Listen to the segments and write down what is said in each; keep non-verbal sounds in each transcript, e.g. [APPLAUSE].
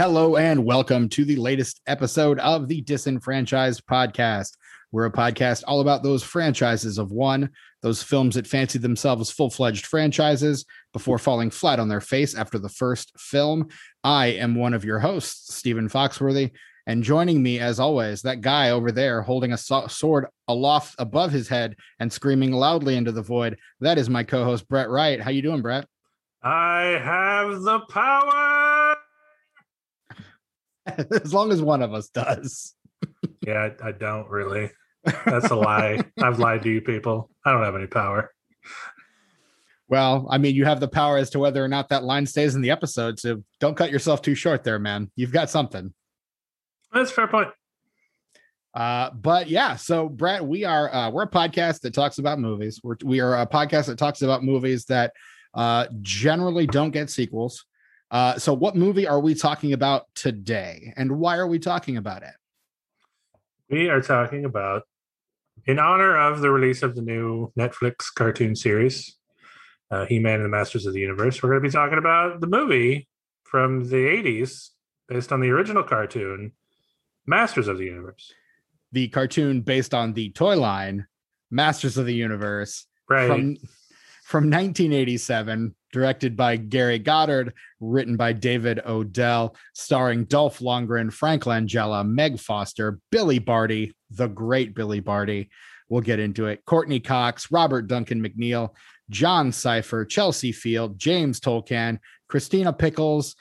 Hello and welcome to the latest episode of the Disenfranchised Podcast. We're a podcast all about those franchises of one, those films that fancy themselves full fledged franchises before falling flat on their face after the first film. I am one of your hosts, Stephen Foxworthy. And joining me, as always, that guy over there holding a so- sword aloft above his head and screaming loudly into the void. That is my co-host Brett Wright. How you doing, Brett? I have the power. [LAUGHS] as long as one of us does. yeah, I, I don't really. That's a lie. I've lied to you people. I don't have any power. Well, I mean, you have the power as to whether or not that line stays in the episode. So don't cut yourself too short there, man. You've got something. That's a fair point. Uh, but yeah, so Brett, we are uh, we're a podcast that talks about movies. We're we are a podcast that talks about movies that uh, generally don't get sequels. Uh, so what movie are we talking about today, and why are we talking about it? We are talking about, in honor of the release of the new Netflix cartoon series, uh, He-Man and the Masters of the Universe. We're going to be talking about the movie from the '80s, based on the original cartoon, Masters of the Universe. The cartoon based on the toy line, Masters of the Universe, Right. from from 1987, directed by Gary Goddard, written by David Odell, starring Dolph Lundgren, Frank Langella, Meg Foster, Billy Barty, the great Billy Barty. We'll get into it. Courteney Cox, Robert Duncan McNeil, Jon Cypher, Chelsea Field, James Tolkan, Christina Pickles,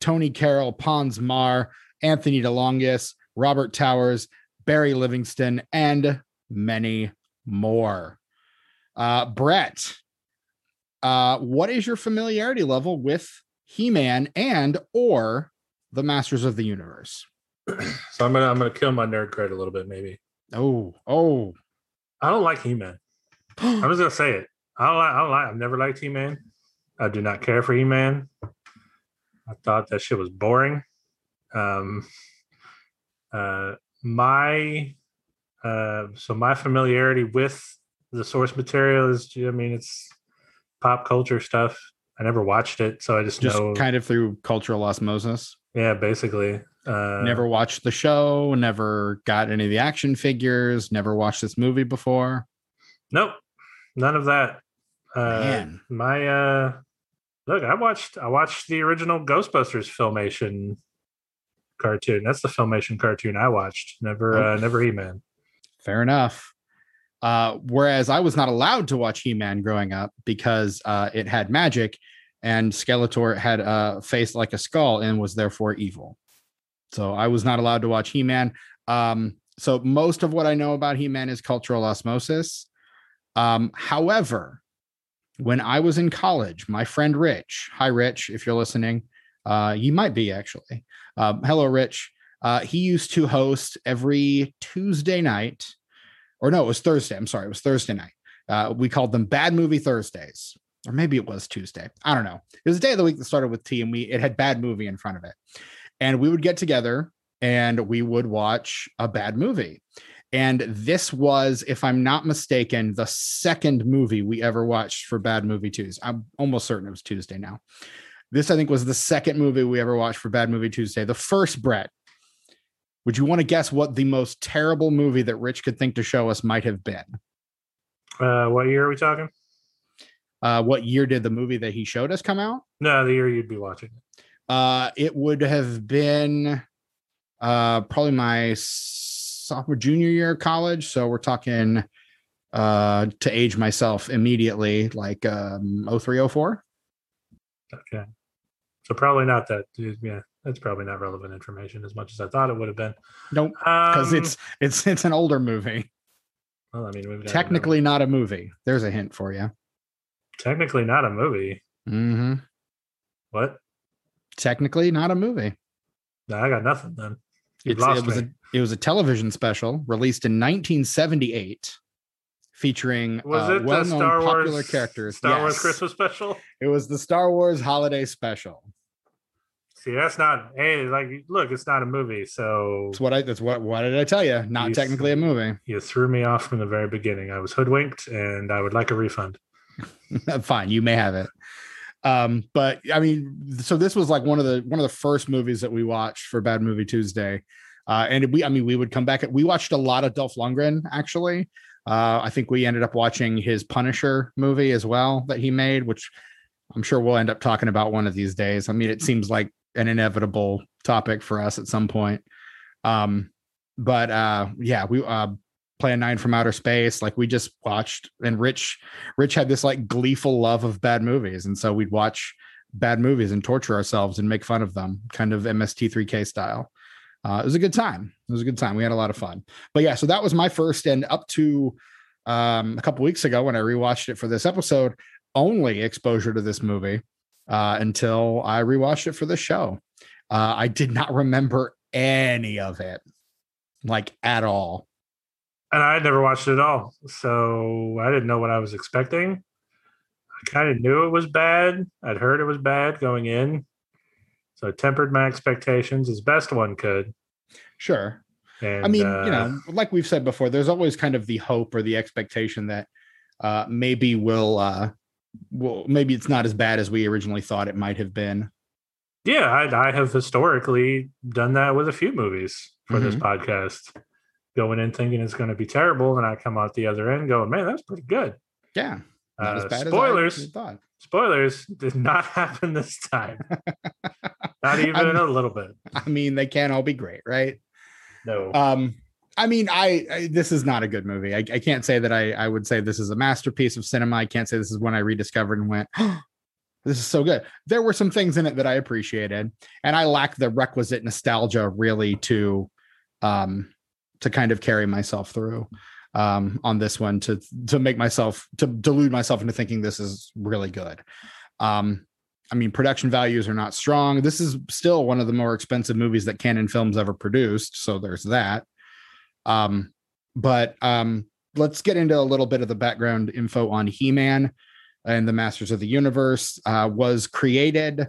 Tony Carroll, Pons Maar, Anthony DeLongis, Robert Towers, Barry Livingston, and many more. Uh, Brett, uh, what is your familiarity level with He-Man and or the Masters of the Universe? [CLEARS THROAT] So I'm gonna I'm gonna kill my nerd cred a little bit, maybe. Oh, oh, I don't like He-Man. [GASPS] I'm just gonna say it. I don't like. I don't like. I've never liked He-Man. I do not care for He-Man. I thought that shit was boring. Um, uh, my uh, so my familiarity with the source material is. I mean, it's pop culture stuff. I never watched it, so I just, just know. kind of through cultural osmosis. yeah, basically. Uh, never watched the show, never got any of the action figures, never watched this movie before. Nope, none of that. Uh, Man. my uh, look, I watched I watched the original Ghostbusters filmation cartoon. That's the filmation cartoon I watched. Never, Oh. uh, never He-Man. Fair enough. Uh, whereas I was not allowed to watch He-Man growing up because uh, it had magic, and Skeletor had a face like a skull and was therefore evil. So I was not allowed to watch He-Man. Um, so most of what I know about He-Man is cultural osmosis. Um, however, when I was in college, my friend Rich, hi Rich, if you're listening, uh, you might be actually. Um, hello, Rich. Uh, he used to host every Tuesday night, or no, it was Thursday. I'm sorry, it was Thursday night. Uh, we called them Bad Movie Thursdays, or maybe it was Tuesday. I don't know. It was a day of the week that started with T, and we it had bad movie in front of it, and we would get together and we would watch a bad movie. And this was, if I'm not mistaken, the second movie we ever watched for Bad Movie Tuesday. I'm almost certain it was Tuesday now. This, I think, was the second movie we ever watched for Bad Movie Tuesday. The first, Brett, would you want to guess what the most terrible movie that Rich could think to show us might have been? Uh, what year are we talking? Uh, what year did the movie that he showed us come out? No, the year you'd be watching. It. Uh, it would have been uh, probably my sophomore, junior year of college. So we're talking uh, to age myself immediately, like um, 0304. Okay, so probably not that. Yeah, that's probably not relevant information as much as I thought it would have been. Nope, because Um, it's it's it's an older movie. well, I mean, we've Technically not a movie. There's a hint for you. technically not a movie. Mm-hmm. What? Technically not a movie. No, I got nothing then. You've It's- lost it was a it was a television special released in 1978, featuring Was uh, it the well-known Star Wars popular characters. Star Wars Christmas special? It was the Star Wars holiday special. See, that's not. Hey, like, look, it's not a movie. So That's what I. That's what. What did I tell you? Not You technically a movie. you threw me off from the very beginning. I was hoodwinked, and I would like a refund. [LAUGHS] Fine, you may have it. Um, but I mean, so this was like one of the one of the first movies that we watched for Bad Movie Tuesday. Uh, and we, I mean, we would come back. We watched a lot of Dolph Lundgren actually. Uh, I think we ended up watching his Punisher movie as well that he made, which I'm sure we'll end up talking about one of these days. I mean, it seems like an inevitable topic for us at some point. Um, but uh, yeah, we uh, Plan Nine from Outer Space. Like we just watched, and Rich, Rich had this like gleeful love of bad movies, and so we'd watch bad movies and torture ourselves and make fun of them, kind of MST3K style. Uh, it was a good time. It was a good time. We had a lot of fun. But yeah, so that was my first, and up to um, a couple weeks ago when I rewatched it for this episode, only exposure to this movie uh, until I rewatched it for the show. Uh, I did not remember any of it, like at all. And I had never watched it at all. So I didn't know what I was expecting. I kind of knew it was bad. I'd heard it was bad going in. So I tempered my expectations as best one could. Sure. And, I mean, uh, you know, like we've said before, there's always kind of the hope or the expectation that uh, maybe we'll, uh, well, maybe it's not as bad as we originally thought it might have been. yeah, I, I have historically done that with a few movies for this Mhm. podcast. Going in thinking it's going to be terrible, and I come out the other end going, man, that's pretty good. Yeah. Not as Uh, bad as I spoilers. thought. Spoilers did not [LAUGHS] happen this time. [LAUGHS] not even I'm- a little bit. I mean, they can't all be great, right? No. Um, I mean, I, I this is not a good movie. I, I can't say that I I would say this is a masterpiece of cinema. I can't say this is one I rediscovered and went, this is so good. There were some things in it that I appreciated, and I lack the requisite nostalgia really to um to kind of carry myself through um on this one to to make myself to delude myself into thinking this is really good. Um I mean, production values are not strong. This is still one of the more expensive movies that Cannon Films ever produced. So there's that. Um, but um, let's get into a little bit of the background info on He-Man and the Masters of the Universe. Uh, was created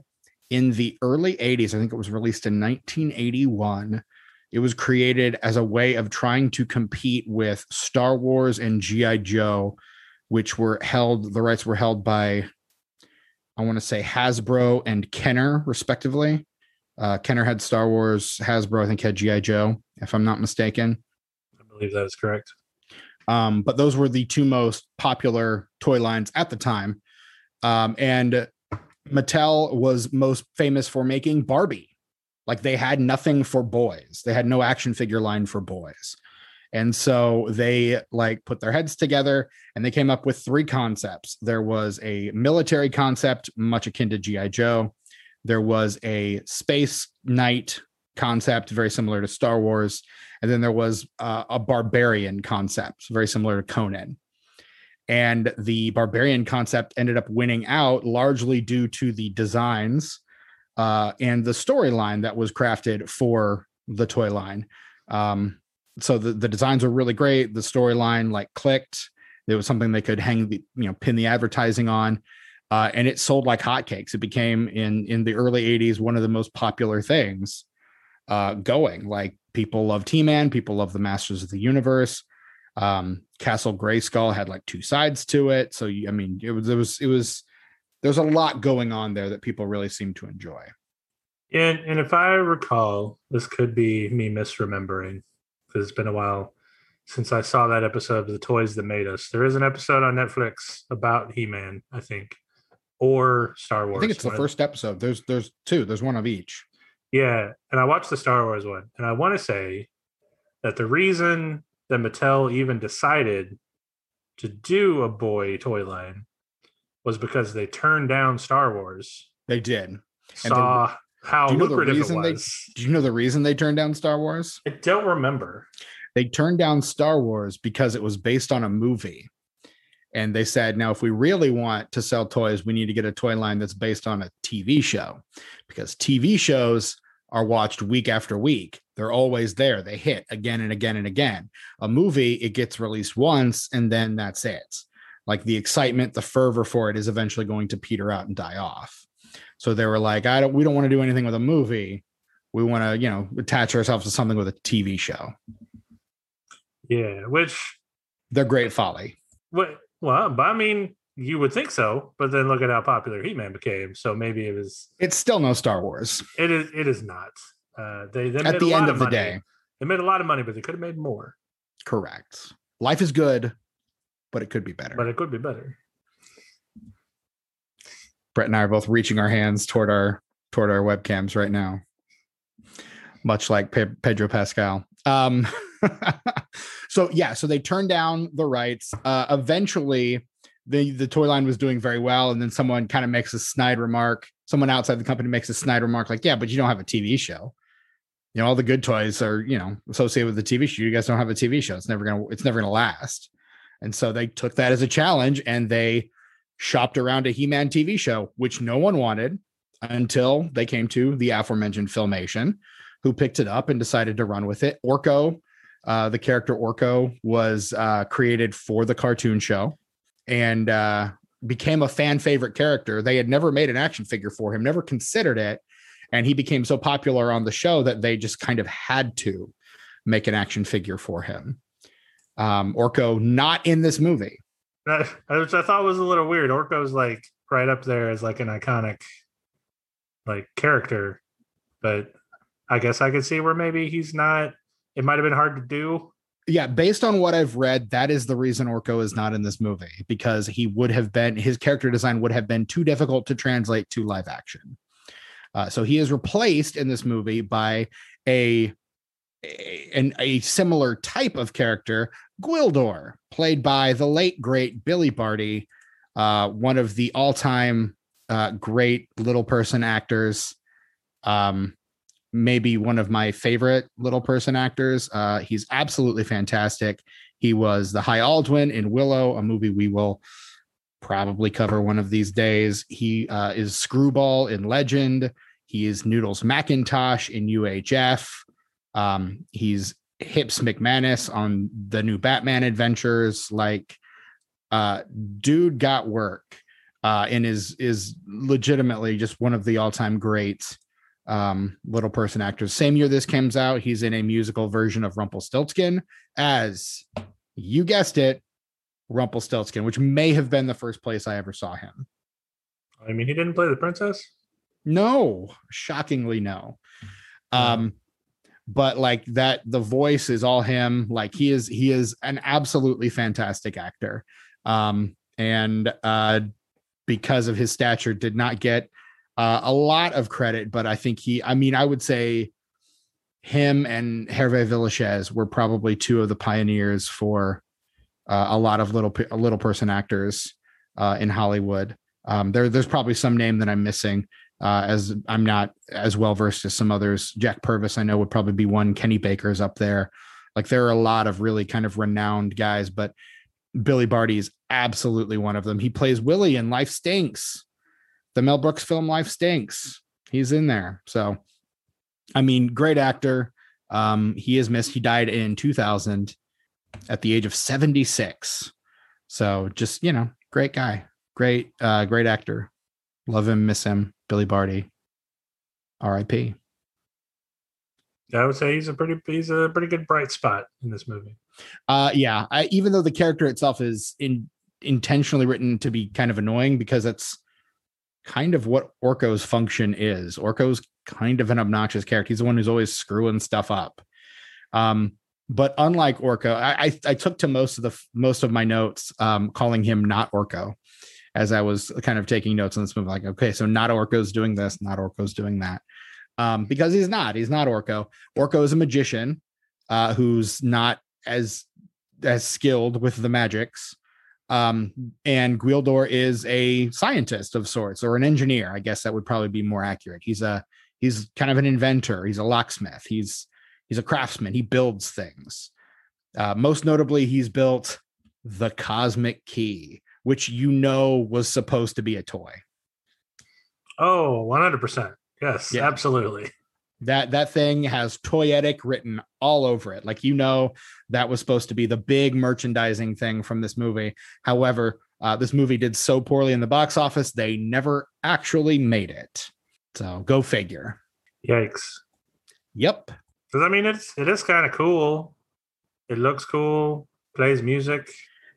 in the early 80s. I think it was released in 1981. It was created as a way of trying to compete with Star Wars and G.I. Joe, which were held, the rights were held by I want to say Hasbro and Kenner, respectively. Uh, Kenner had Star Wars, Hasbro, I think, had G.I. Joe, if I'm not mistaken. Believe that is correct. Um, but those were the two most popular toy lines at the time. Um, and Mattel was most famous for making Barbie. Like they had nothing for boys, they had no action figure line for boys. And so they like put their heads together and they came up with three concepts. There was a military concept, much akin to G.I. Joe. There was a space knight concept, very similar to Star Wars. And then there was uh, a barbarian concept, very similar to Conan. And the barbarian concept ended up winning out largely due to the designs uh, and the storyline that was crafted for the toy line. Um, so the, the designs were really great. The storyline like clicked. It was something they could hang the, you know, pin the advertising on. Uh, and it sold like hotcakes. It became in in the early 80s one of the most popular things uh, going. Like people love He-Man, people love the Masters of the Universe. Um, Castle Grayskull had like two sides to it. So you, I mean, it was it was it was there's a lot going on there that people really seem to enjoy. And and if I recall, this could be me misremembering because it's been a while since I saw that episode of The Toys That Made Us. There is an episode on Netflix about He-Man, I think, or Star Wars. I think it's the first episode. There's there's two. There's one of each. Yeah, and I watched the Star Wars one, and I want to say that the reason that Mattel even decided to do a boy toy line was because they turned down Star Wars, They did. saw how do you know the lucrative it reason they- was. Do you know the reason they turned down Star Wars? I don't remember. They turned down Star Wars because it was based on a movie. And they said, now, if we really want to sell toys, we need to get a toy line that's based on a TV show because TV shows are watched week after week. They're always there. They hit again and again and again. A movie, it gets released once and then that's it. Like the excitement, the fervor for it is eventually going to peter out and die off. So they were like, I don't, we don't want to do anything with a movie. We want to, you know, attach ourselves to something with a TV show. Yeah, which They're great folly. what? Well, but I mean, you would think so, but then look at how popular He-Man became. So maybe it was. It's still no Star Wars. It is. It is not. Uh, they, they at the end of, of the day, they made a lot of money, but they could have made more. Correct. Life is good, but it could be better. But it could be better. Brett and I are both reaching our hands toward our toward our webcams right now, much like Pe- Pedro Pascal. Um, [LAUGHS] so yeah, so they turned down the rights. Uh, eventually, the the toy line was doing very well, and then someone kind of makes a snide remark. Someone outside the company makes a snide remark, like, "Yeah, but you don't have a TV show. You know, all the good toys are you know associated with the TV show. You guys don't have a TV show. It's never gonna it's never gonna last." And so they took that as a challenge, and they shopped around a He-Man TV show, which no one wanted until they came to the aforementioned Filmation, who picked it up and decided to run with it. Orko, uh, the character Orko, was uh, created for the cartoon show and uh, became a fan favorite character. They had never made an action figure for him, never considered it. And he became so popular on the show that they just kind of had to make an action figure for him. Um, Orko not in this movie. Which I thought was a little weird. Orko's like right up there as like an iconic like character, but I guess I could see where maybe he's not. It might have been hard to do yeah, based on what I've read, that is the reason Orko is not in this movie because he would have been his character design would have been too difficult to translate to live action. Uh, so he is replaced in this movie by a, a an, a similar type of character, Gwildor, played by the late great Billy Barty, uh, one of the all time uh, great little person actors. Um, maybe one of my favorite little person actors. Uh, he's absolutely fantastic. He was the High Aldwin in Willow, a movie we will probably cover one of these days. He uh, is Screwball in Legend. He is Noodles McIntosh in UHF. Um, he's Hips McManus on the new Batman adventures. Like, uh, dude got work uh, and is is legitimately just one of the all time greats um, little person actors. Same year this comes out, he's in a musical version of Rumpelstiltskin as you guessed it, Rumpelstiltskin, which may have been the first place I ever saw him. I mean, he didn't play the princess. No, shockingly, no. Um, but like that, the voice is all him. Like he is, he is an absolutely fantastic actor. Um, and uh, because of his stature, did not get uh, a lot of credit, but I think he, I mean, I would say him and Hervé Villechaize were probably two of the pioneers for uh, a lot of little little person actors uh, in Hollywood. Um, there, there's probably some name that I'm missing, uh, as I'm not as well versed as some others. Jack Purvis, I know, would probably be one. Kenny Baker's up there. Like there are a lot of really kind of renowned guys, but Billy Barty is absolutely one of them. He plays Willie in Life Stinks the Mel Brooks film Life Stinks. He's in there. So, I mean, great actor. Um, he is missed. He died in 2000 at the age of 76. So, just, you know, great guy. Great, uh, great actor. Love him, miss him. Billy Barty. R.I.P. I would say he's a pretty he's a pretty good bright spot in this movie. Uh yeah, I, even though the character itself is in intentionally written to be kind of annoying because it's kind of what Orko's function is. Orko's kind of an obnoxious character. He's the one who's always screwing stuff up. Um, but unlike Orko, I, I, I took to most of the most of my notes um, calling him not Orko as I was kind of taking notes on this movie. Like, okay, so not Orko's doing this, not Orko's doing that. Um, because he's not. He's not Orko. Orko is a magician uh, who's not as as skilled with the magics um, and Gwildor is a scientist of sorts or an engineer. I guess that would probably be more accurate. He's a he's kind of an inventor. He's a locksmith. He's he's a craftsman. He builds things. Uh, most notably, he's built the Cosmic Key, which you know was supposed to be a toy. Oh, 100%. Yes, yeah. absolutely. That that thing has toyetic written all over it. Like you know, that was supposed to be the big merchandising thing from this movie. However, uh, this movie did so poorly in the box office, they never actually made it. So go figure. Yikes. Yep. Because I mean, it's it is kind of cool. It looks cool. Plays music.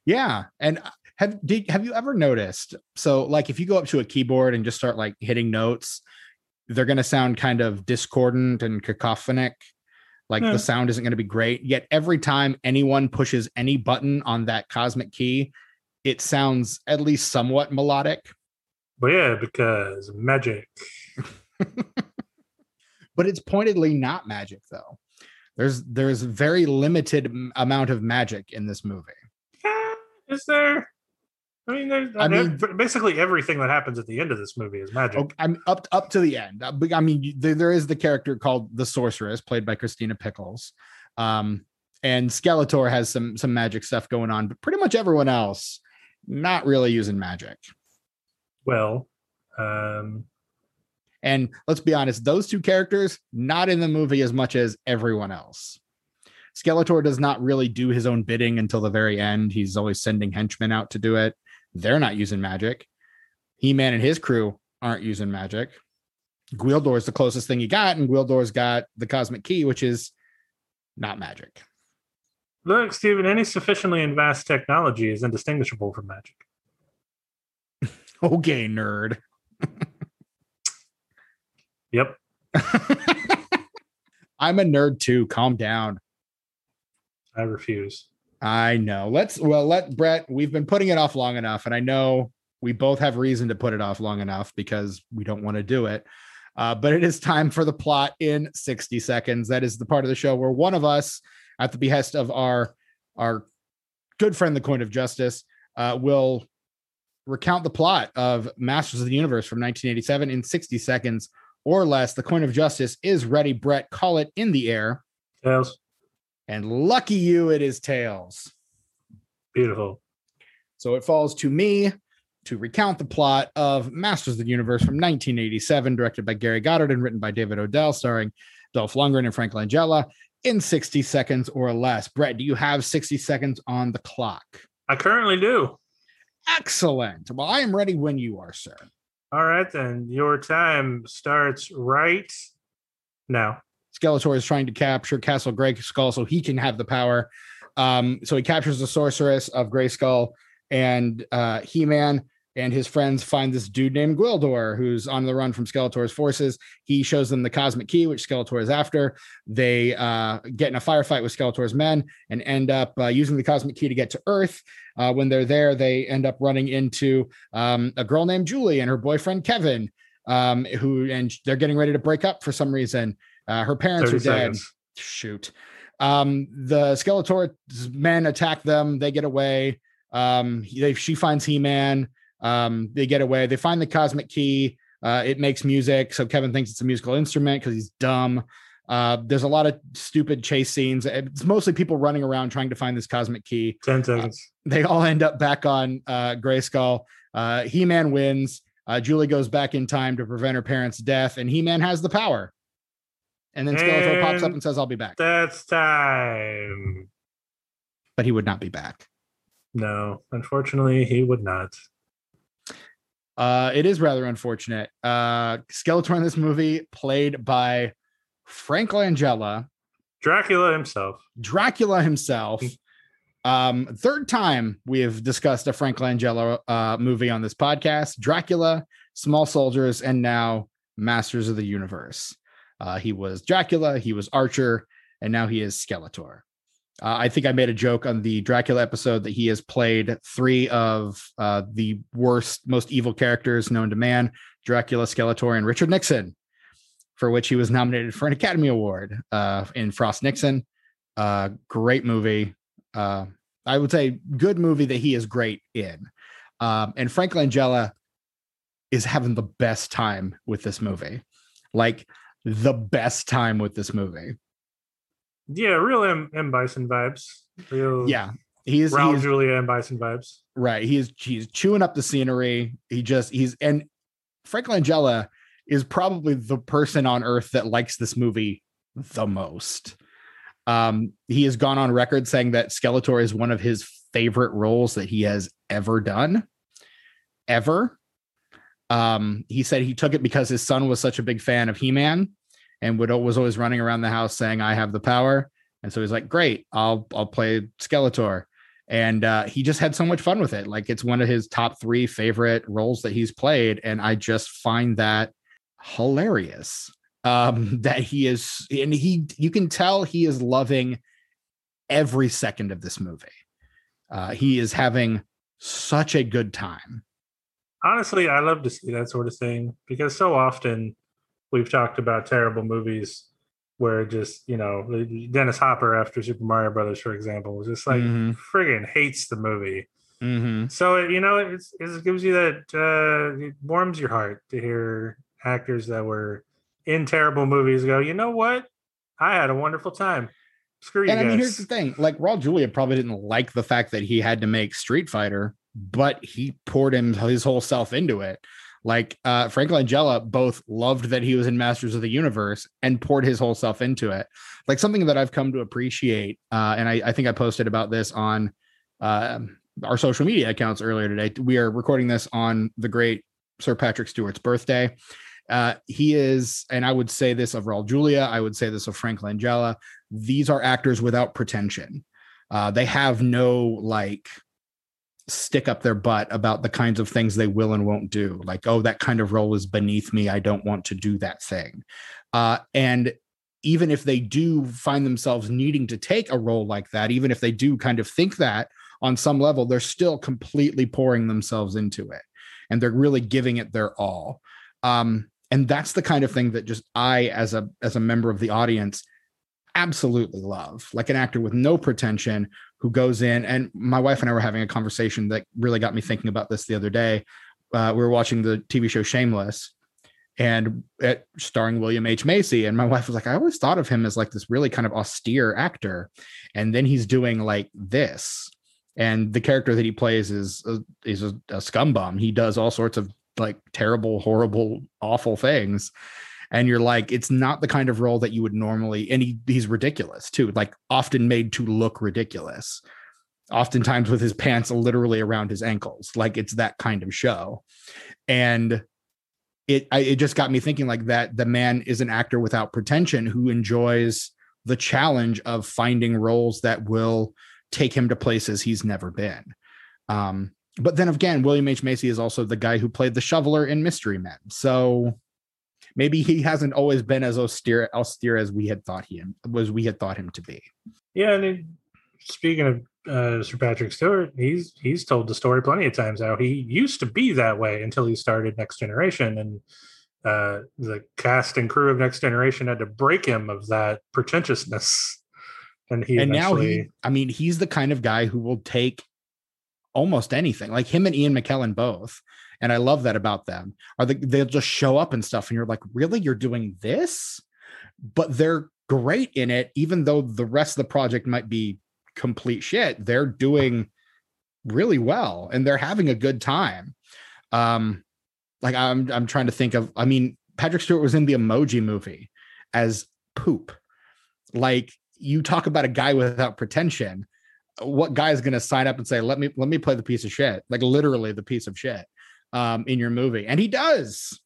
Yeah, and Have did have you ever noticed? So, like, if you go up to a keyboard and just start like hitting notes, they're going to sound kind of discordant and cacophonic. Like Yeah. the sound isn't going to be great. Yet every time anyone pushes any button on that cosmic key, it sounds at least somewhat melodic. But yeah, because magic. [LAUGHS] But it's pointedly not magic, though. There's there's very limited amount of magic in this movie. Ah, Is there? I mean, there's I mean- basically everything that happens at the end of this movie is magic. I'm up up to the end. Uh, I mean, there, there is the character called the Sorceress, played by Christina Pickles, um, and Skeletor has some some magic stuff going on. But pretty much everyone else, not really using magic. Well, um, And let's be honest, those two characters not in the movie as much as everyone else. Skeletor does not really do his own bidding until the very end. He's always sending henchmen out to do it. They're not using magic. He-Man and his crew aren't using magic. Gwildor is the closest thing he got, and Gwildor's got the cosmic key, which is not magic. look, Stephen, any sufficiently advanced technology is indistinguishable from magic. [LAUGHS] Okay, nerd. [LAUGHS] Yep. [LAUGHS] I'm a nerd too. Calm down. I refuse. I know. Let's well let Brett. We've been putting it off long enough, and I know we both have reason to put it off long enough because we don't want to do it. Uh, but it is time for the plot in 60 seconds. That is the part of the show where one of us, at the behest of our our good friend, the Coin of Justice, uh, will recount the plot of Masters of the Universe from 1987 in 60 seconds or less. The Coin of Justice is ready. Brett, call it in the air. Tails. And lucky you, it is Tails. Beautiful. So it falls to me to recount the plot of Masters of the Universe from 1987, directed by Gary Goddard and written by David Odell, starring Dolph Lundgren and Frank Langella in 60 seconds or less. Brett, do you have 60 seconds on the clock? I currently do. Excellent. Well, I am ready when you are, sir. All right, then. Your time starts right now. Skeletor is trying to capture Castle Grey Skull so he can have the power. Um, so he captures the sorceress of Grey Skull and uh, He-Man and his friends find this dude named Gwildor who's on the run from Skeletor's forces. He shows them the cosmic key, which Skeletor is after. They uh, get in a firefight with Skeletor's men and end up uh, using the cosmic key to get to Earth. Uh, when they're there, they end up running into um, a girl named Julie and her boyfriend Kevin, um, who and they're getting ready to break up for some reason. Uh, her parents 30 are dead. seconds. Shoot. Um, the Skeletor's men attack them. They get away. Um, they, she finds He-Man. Um, they get away. They find the cosmic key. Uh, it makes music. So Kevin thinks it's a musical instrument because he's dumb. Uh, there's a lot of stupid chase scenes. It's mostly people running around trying to find this cosmic key 10 seconds. they all end up back on uh Grayskull. Uh He-Man wins. Uh Julie goes back in time to prevent her parents' death, and He-Man has the power. And then Skeletor pops up And- and says, I'll be back. That's time. But he would not be back. No, unfortunately, he would not. Uh it is rather unfortunate. Uh Skeletor in this movie, played by Frank Langella, Dracula himself. Dracula himself. Um, third time we have discussed a Frank Langella uh, movie on this podcast Dracula, Small Soldiers, and now Masters of the Universe. Uh, he was Dracula, he was Archer, and now he is Skeletor. Uh, I think I made a joke on the Dracula episode that he has played three of uh, the worst, most evil characters known to man Dracula, Skeletor, and Richard Nixon, for which he was nominated for an Academy Award uh, in Frost Nixon. Uh, great movie. Uh, I would say good movie that he is great in. Um, and Frank Langella is having the best time with this movie, like the best time with this movie. Yeah, real M, M. Bison vibes. Real Yeah, he's, Raul Julia M. Bison vibes. right. He's he's chewing up the scenery. He just he's and Frank Langella is probably the person on earth that likes this movie the most. Um, he has gone on record saying that Skeletor is one of his favorite roles that he has ever done, ever. Um, he said he took it because his son was such a big fan of He-Man and would was always running around the house saying, "I have the power." And so he's like, "Great, I'll I'll play Skeletor." and uh, he just had so much fun with it. Like it's one of his top three favorite roles that he's played, and I just find that hilarious. Um, [LAUGHS] that he is, and he, you can tell he is loving every second of this movie. Uh, he is having such a good time. Honestly, I love to see that sort of thing because so often we've talked about terrible movies where just you know Dennis Hopper after Super Mario Brothers, for example, was just like mm-hmm. friggin' hates the movie. Mm-hmm. So you know it's, it gives you that uh, it warms your heart to hear actors that were in terrible movies go. You know what? I had a wonderful time. Screw you. And guys. I mean, here's the thing: like Raul Julia probably didn't like the fact that he had to make Street Fighter, but he poured him his whole self into it. Like uh, Frank Langella both loved that he was in Masters of the Universe and poured his whole self into it. Like something that I've come to appreciate, uh, and I, I, think I posted about this on uh, our social media accounts earlier today. We are recording this on the great Sir Patrick Stewart's birthday. Uh, he is, and I would say this of Raul Julia, I would say this of Frank Langella. These are actors without pretension. Uh, they have no like stick up their butt about the kinds of things they will and won't do. Like, oh, that kind of role is beneath me. I don't want to do that thing. Uh, and even if they do find themselves needing to take a role like that, even if they do kind of think that on some level, they're still completely pouring themselves into it and they're really giving it their all. Um, and that's the kind of thing that just I, as a as a member of the audience, absolutely love. Like an actor with no pretension who goes in and my wife and I were having a conversation that really got me thinking about this the other day. Uh, we were watching the TV show Shameless and it starring William H. Macy. And my wife was like, I always thought of him as like this really kind of austere actor. And then he's doing like this. And the character that he plays is a, is a, a scumbum. He does all sorts of like terrible, horrible, awful things and you're like it's not the kind of role that you would normally and he, he's ridiculous too like often made to look ridiculous oftentimes with his pants literally around his ankles like it's that kind of show. And it I, it just got me thinking like that the man is an actor without pretension who enjoys the challenge of finding roles that will take him to places he's never been. Um but then again william h. Macy is also the guy who played the shoveler in mystery men. So maybe he hasn't always been as austere austere as we had thought he was we had thought him to be. Yeah, and speaking of uh, Sir Patrick Stewart, he's he's told the story plenty of times how he used to be that way until he started Next Generation, and uh, the cast and crew of Next Generation had to break him of that pretentiousness. And he and now he, I mean, he's the kind of guy who will take almost anything. Like him and Ian McKellen both and I love that about them. Are they they'll just show up and stuff, and you're like, really, you're doing this? But they're great in it, even though the rest of the project might be complete shit. They're doing really well, and they're having a good time. Um, like I'm I'm trying to think of. I mean, Patrick Stewart was in the Emoji Movie as poop. Like you talk about a guy without pretension what guy is going to sign up and say let me let me play the piece of shit like literally the piece of shit um, in your movie, and he does.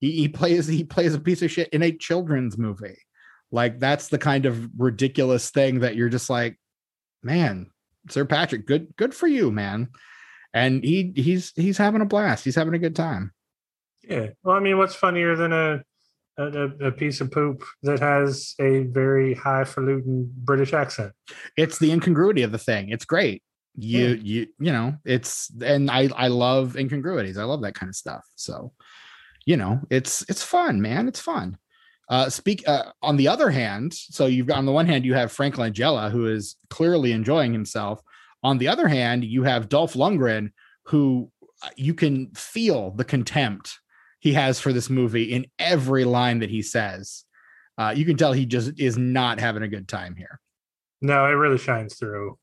He, he plays he plays a piece of shit in a children's movie. Like that's the kind of ridiculous thing that you're just like, man, Sir Patrick, good good for you, man. And he he's he's having a blast. He's having a good time. Yeah. Well, I mean, what's funnier than a a, a, piece of poop that has a very highfalutin British accent. It's the incongruity of the thing. It's great you yeah. you you know it's and i i love incongruities. I love that kind of stuff. So you know it's it's fun man. It's fun. Uh speak uh, on the other hand so you've got on the one hand you have frank langella who is clearly enjoying himself. On the other hand you have dolph lundgren who uh, you can feel the contempt he has for this movie in every line that he says. Uh, you can tell he just is not having a good time here. No it really shines through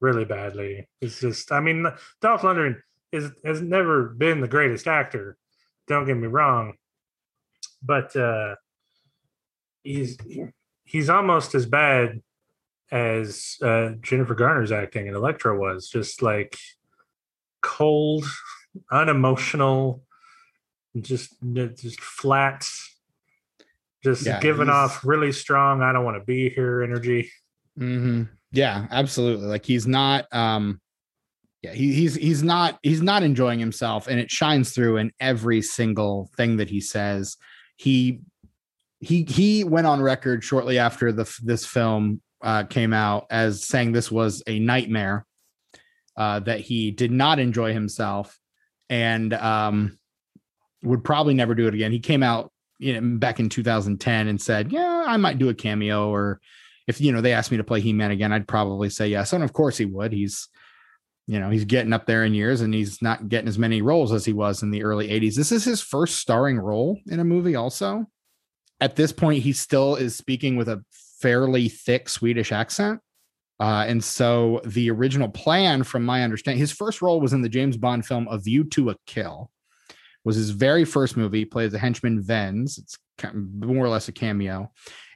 really badly. It's just, I mean, Dolph Lundgren is has never been the greatest actor. Don't get me wrong, but uh, he's he's almost as bad as uh, Jennifer Garner's acting in Elektra was. Just like cold, unemotional, just just flat, just yeah, giving off really strong. I don't want to be here energy. Mm-hmm Yeah, absolutely. Like he's not um yeah, he, he's he's not he's not enjoying himself and it shines through in every single thing that he says. He he he went on record shortly after the this film uh, came out as saying this was a nightmare uh, that he did not enjoy himself and um, would probably never do it again. He came out you know, back in 2010 and said, "Yeah, I might do a cameo," or if you know they asked me to play He-Man again, I'd probably say yes. And of course he would. He's you know he's getting up there in years and he's not getting as many roles as he was in the early 80s this is his first starring role in a movie also at this point he still is speaking with a fairly thick swedish accent uh, and so the original plan from my understanding his first role was in the james bond film a view to a kill was his very first movie he plays the henchman Venz. it's more or less a cameo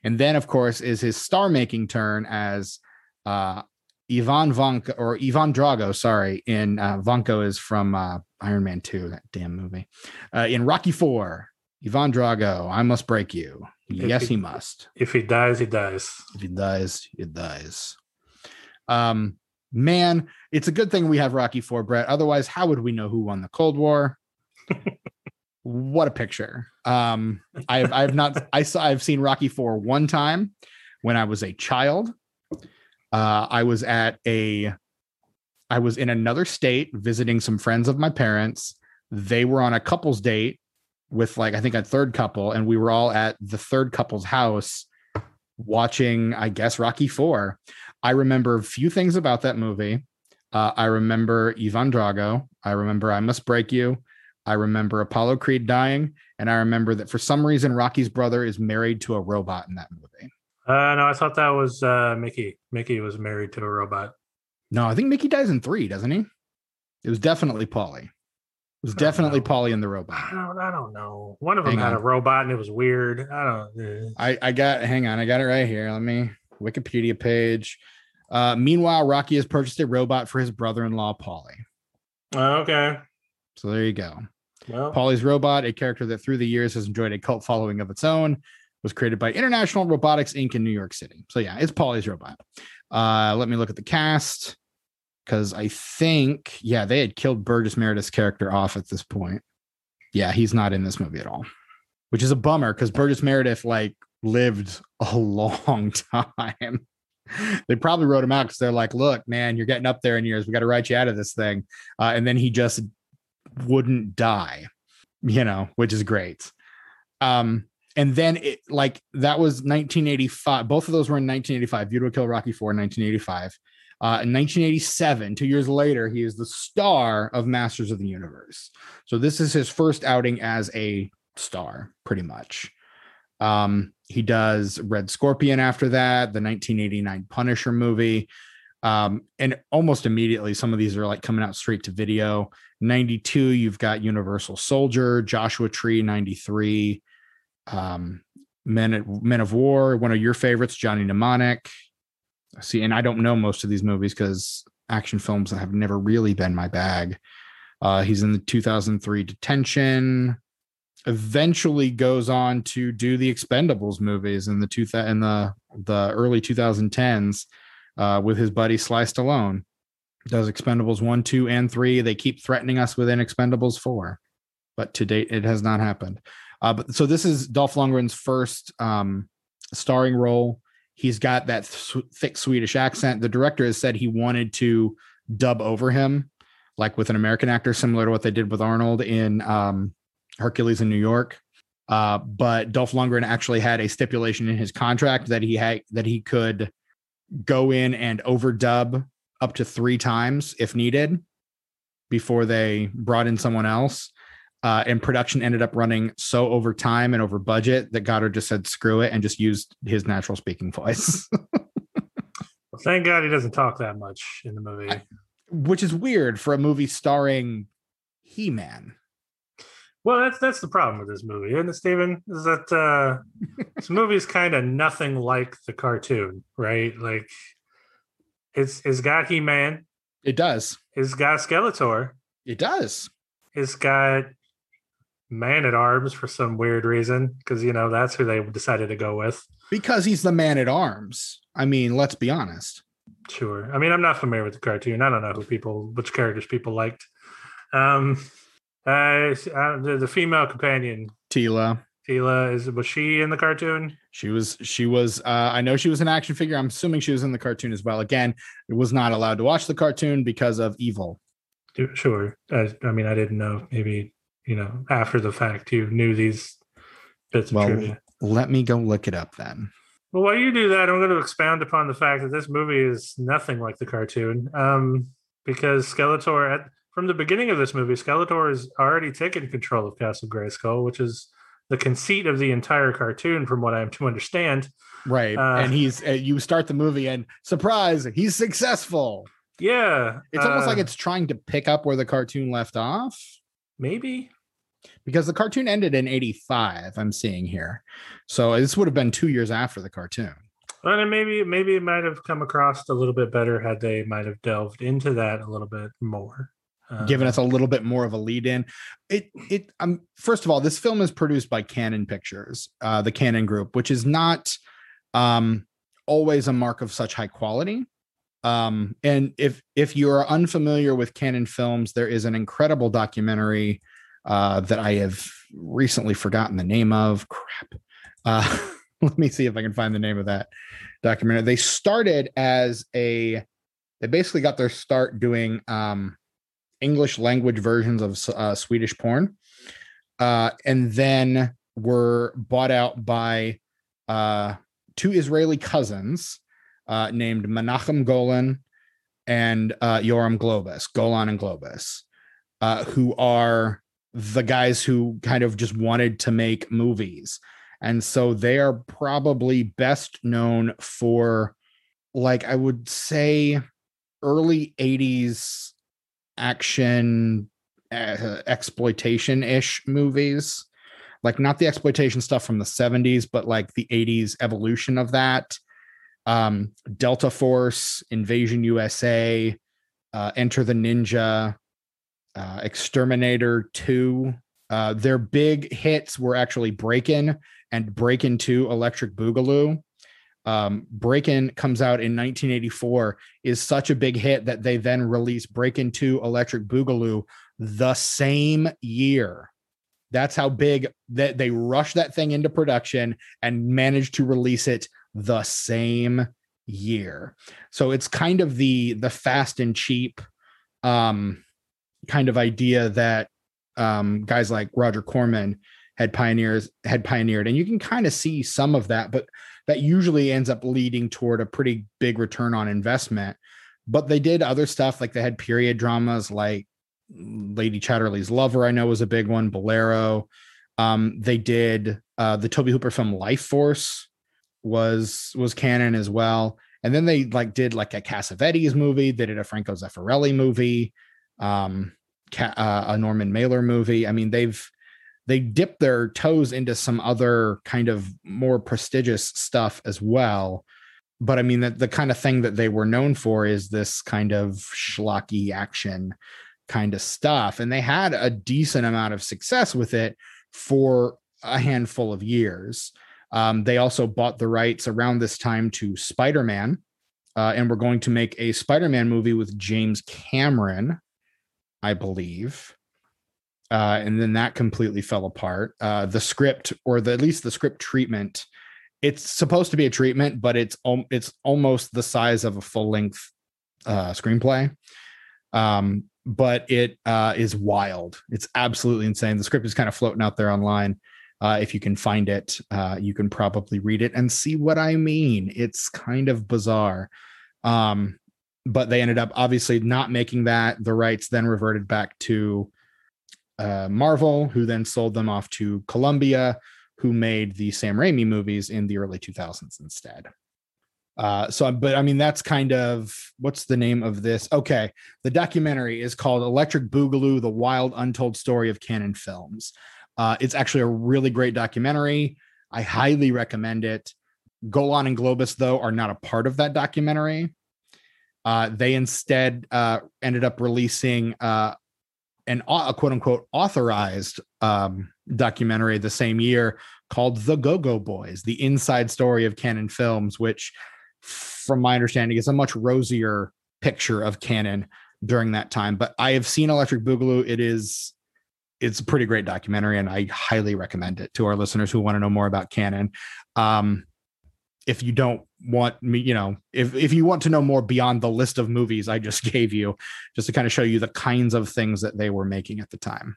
and then of course is his star making turn as uh, Ivan Vanko or Ivan Drago, sorry, in uh, Vanko is from uh, Iron Man 2, that damn movie. Uh, in Rocky 4, Ivan Drago, I must break you. Yes, he, he, must. If he dies, he dies. If he dies, he dies. Um, man, it's a good thing we have Rocky 4, Brett. Otherwise, how would we know who won the Cold War? What a picture. Um, I've I've not [LAUGHS] I saw I've seen Rocky 4 one time when I was a child uh, I was at a, I was in another state visiting some friends of my parents. They were on a couple's date with like I think a third couple, and we were all at the third couple's house watching, I guess, Rocky Four. I remember a few things about that movie. Uh, I remember Ivan Drago. I remember I Must Break You. I remember Apollo Creed dying, and I remember that for some reason Rocky's brother is married to a robot in that movie. Uh, no, I thought that was uh, Mickey. Mickey was married to a robot. No, I think Mickey dies in three, doesn't he? It was definitely Paulie. It was definitely Paulie and the robot. I don't, I don't know. One of them hang had on. a robot and it was weird. I don't. Eh. I I got. Hang on, I got it right here. Let me Wikipedia page. Uh, meanwhile, Rocky has purchased a robot for his brother-in-law, Paulie. Uh, okay. So there you go. Well, Paulie's robot, a character that through the years has enjoyed a cult following of its own, was created by International Robotics Inc. in New York City. So yeah, it's Paulie's robot. Uh, let me look at the cast because I think yeah they had killed Burgess Meredith's character off at this point. Yeah, he's not in this movie at all, which is a bummer because Burgess Meredith like lived a [LAUGHS] long time. they probably wrote him out because they're like, "Look, man, you're getting up there in years. We got to write you out of this thing," uh, and then he just wouldn't die, you know, which is great. Um, and then it like that was 1985 both of those were in 1985 view to kill rocky 4 in 1985 uh, in 1987 two years later he is the star of masters of the universe. So this is his first outing as a star pretty much. Um, he does red scorpion after that the 1989 punisher movie um, and almost immediately some of these are like coming out straight to video 92 you've got universal soldier joshua tree 93 um, Men Men of War, one of your favorites, Johnny Mnemonic. See, and I don't know most of these movies because action films have never really been my bag. Uh, he's in the 2003 Detention. Eventually goes on to do the Expendables movies in the two in the the early 2010s uh, with his buddy Sly Stallone. Does Expendables one, two, and three. They keep threatening us with Expendables four, but to date it has not happened. Uh, but so this is Dolph Lundgren's first um, starring role. He's got that th- thick Swedish accent. The director has said he wanted to dub over him, like with an American actor, similar to what they did with Arnold in um, Hercules in New York. Uh, but Dolph Lundgren actually had a stipulation in his contract that he had that he could go in and overdub up to three times if needed before they brought in someone else. Uh, and production ended up running so over time and over budget that Goddard just said screw it and just used his natural speaking voice. [LAUGHS] well, thank God he doesn't talk that much in the movie. I, which is weird for a movie starring He Man. Well, that's that's the problem with this movie, isn't it, Steven? Is that uh, [LAUGHS] this movie is kind of nothing like the cartoon, right? Like it's it's got He Man. It does. It's got Skeletor. It does. It's got man at arms for some weird reason because you know that's who they decided to go with because he's the man at arms i mean let's be honest Sure. I mean, I'm not familiar with the cartoon. I don't know who people, which characters people liked. Um, uh, the, the female companion, Teela. Teela is was she in the cartoon? She was. She was. Uh, I know she was an action figure. I'm assuming she was in the cartoon as well. Again, it was not allowed to watch the cartoon because of evil. Sure. I, I mean, I didn't know. Maybe you know after the fact you knew these bits well, of trivia. Let me go look it up then. Well, while you do that, I'm going to expound upon the fact that this movie is nothing like the cartoon. Um, because Skeletor, at, from the beginning of this movie, Skeletor is already taken control of Castle Grayskull, which is the conceit of the entire cartoon, from what I'm to understand. Right, uh, and he's uh, you start the movie and surprise, he's successful. Yeah, it's almost like uh, it's trying to pick up where the cartoon left off. Maybe because the cartoon ended in 85 i'm seeing here so this would have been two years after the cartoon well, and maybe maybe it might have come across a little bit better had they might have delved into that a little bit more uh, giving us a little bit more of a lead in it it um first of all this film is produced by Cannon Pictures uh the Cannon group which is not um always a mark of such high quality um and if if you're unfamiliar with Cannon films there is an incredible documentary uh, that I have recently forgotten the name of. Crap. Uh, [LAUGHS] let me see if I can find the name of that documentary. They started as a, they basically got their start doing um, English language versions of uh, Swedish porn, uh, and then were bought out by uh, two Israeli cousins uh, named Menachem Golan and uh, Yoram Globus, Golan and Globus, uh, who are the guys who kind of just wanted to make movies. And so they are probably best known for, like, I would say, early 80s action uh, exploitation ish movies. Like, not the exploitation stuff from the 70s, but like the 80s evolution of that. Um, Delta Force, Invasion USA, uh, Enter the Ninja, uh, Exterminator 2. Uh, their big hits were actually Breakin' and Breakin' 2 Electric Boogaloo. Um, Breakin' comes out in 1984, is such a big hit that they then release Breakin' 2 Electric Boogaloo the same year. That's how big that they rushed that thing into production and managed to release it the same year. So it's kind of the the fast and cheap um kind of idea that um, guys like Roger Corman had pioneers had pioneered, and you can kind of see some of that, but that usually ends up leading toward a pretty big return on investment. But they did other stuff like they had period dramas like Lady Chatterley's Lover, I know was a big one, Bolero. Um, they did uh, the Tobe Hooper film Lifeforce was was Cannon as well. And then they like did like a Cassavetes movie. They did a Franco Zeffirelli movie um, uh, a Norman Mailer movie. I mean, they've they dipped their toes into some other kind of more prestigious stuff as well. But I mean, that the kind of thing that they were known for is this kind of schlocky action kind of stuff. And they had a decent amount of success with it for a handful of years. Um, they also bought the rights around this time to Spider Man. Uh, and we're going to make a Spider Man movie with James Cameron I believe. Uh, and then that completely fell apart. Uh, the script, or the, at least the script treatment, it's supposed to be a treatment, but it's it's almost the size of a full length uh, screenplay. Um, but it uh, is wild. It's absolutely insane. The script is kind of floating out there online. Uh, if you can find it, uh, you can probably read it and see what I mean. It's kind of bizarre. Um, but they ended up obviously not making that. The rights then reverted back to uh, Marvel, who then sold them off to Columbia, who made the Sam Raimi movies in the early 2000s instead. Uh, so, but I mean, that's kind of what's the name of this? Okay, the documentary is called Electric Boogaloo: The Wild Untold Story of Cannon Films. Uh, it's actually a really great documentary. I highly recommend it. Golan and Globus, though, are not a part of that documentary. Uh, they instead uh, ended up releasing uh, an a quote unquote authorized um, documentary the same year called The Go Go Boys, the inside story of Cannon Films, which from my understanding, is a much rosier picture of Cannon during that time. But I have seen Electric Boogaloo. It is it's a pretty great documentary, and I highly recommend it to our listeners who want to know more about Cannon. Um, if you don't want me, you know, if if you want to know more beyond the list of movies I just [LAUGHS] gave you, just to kind of show you the kinds of things that they were making at the time.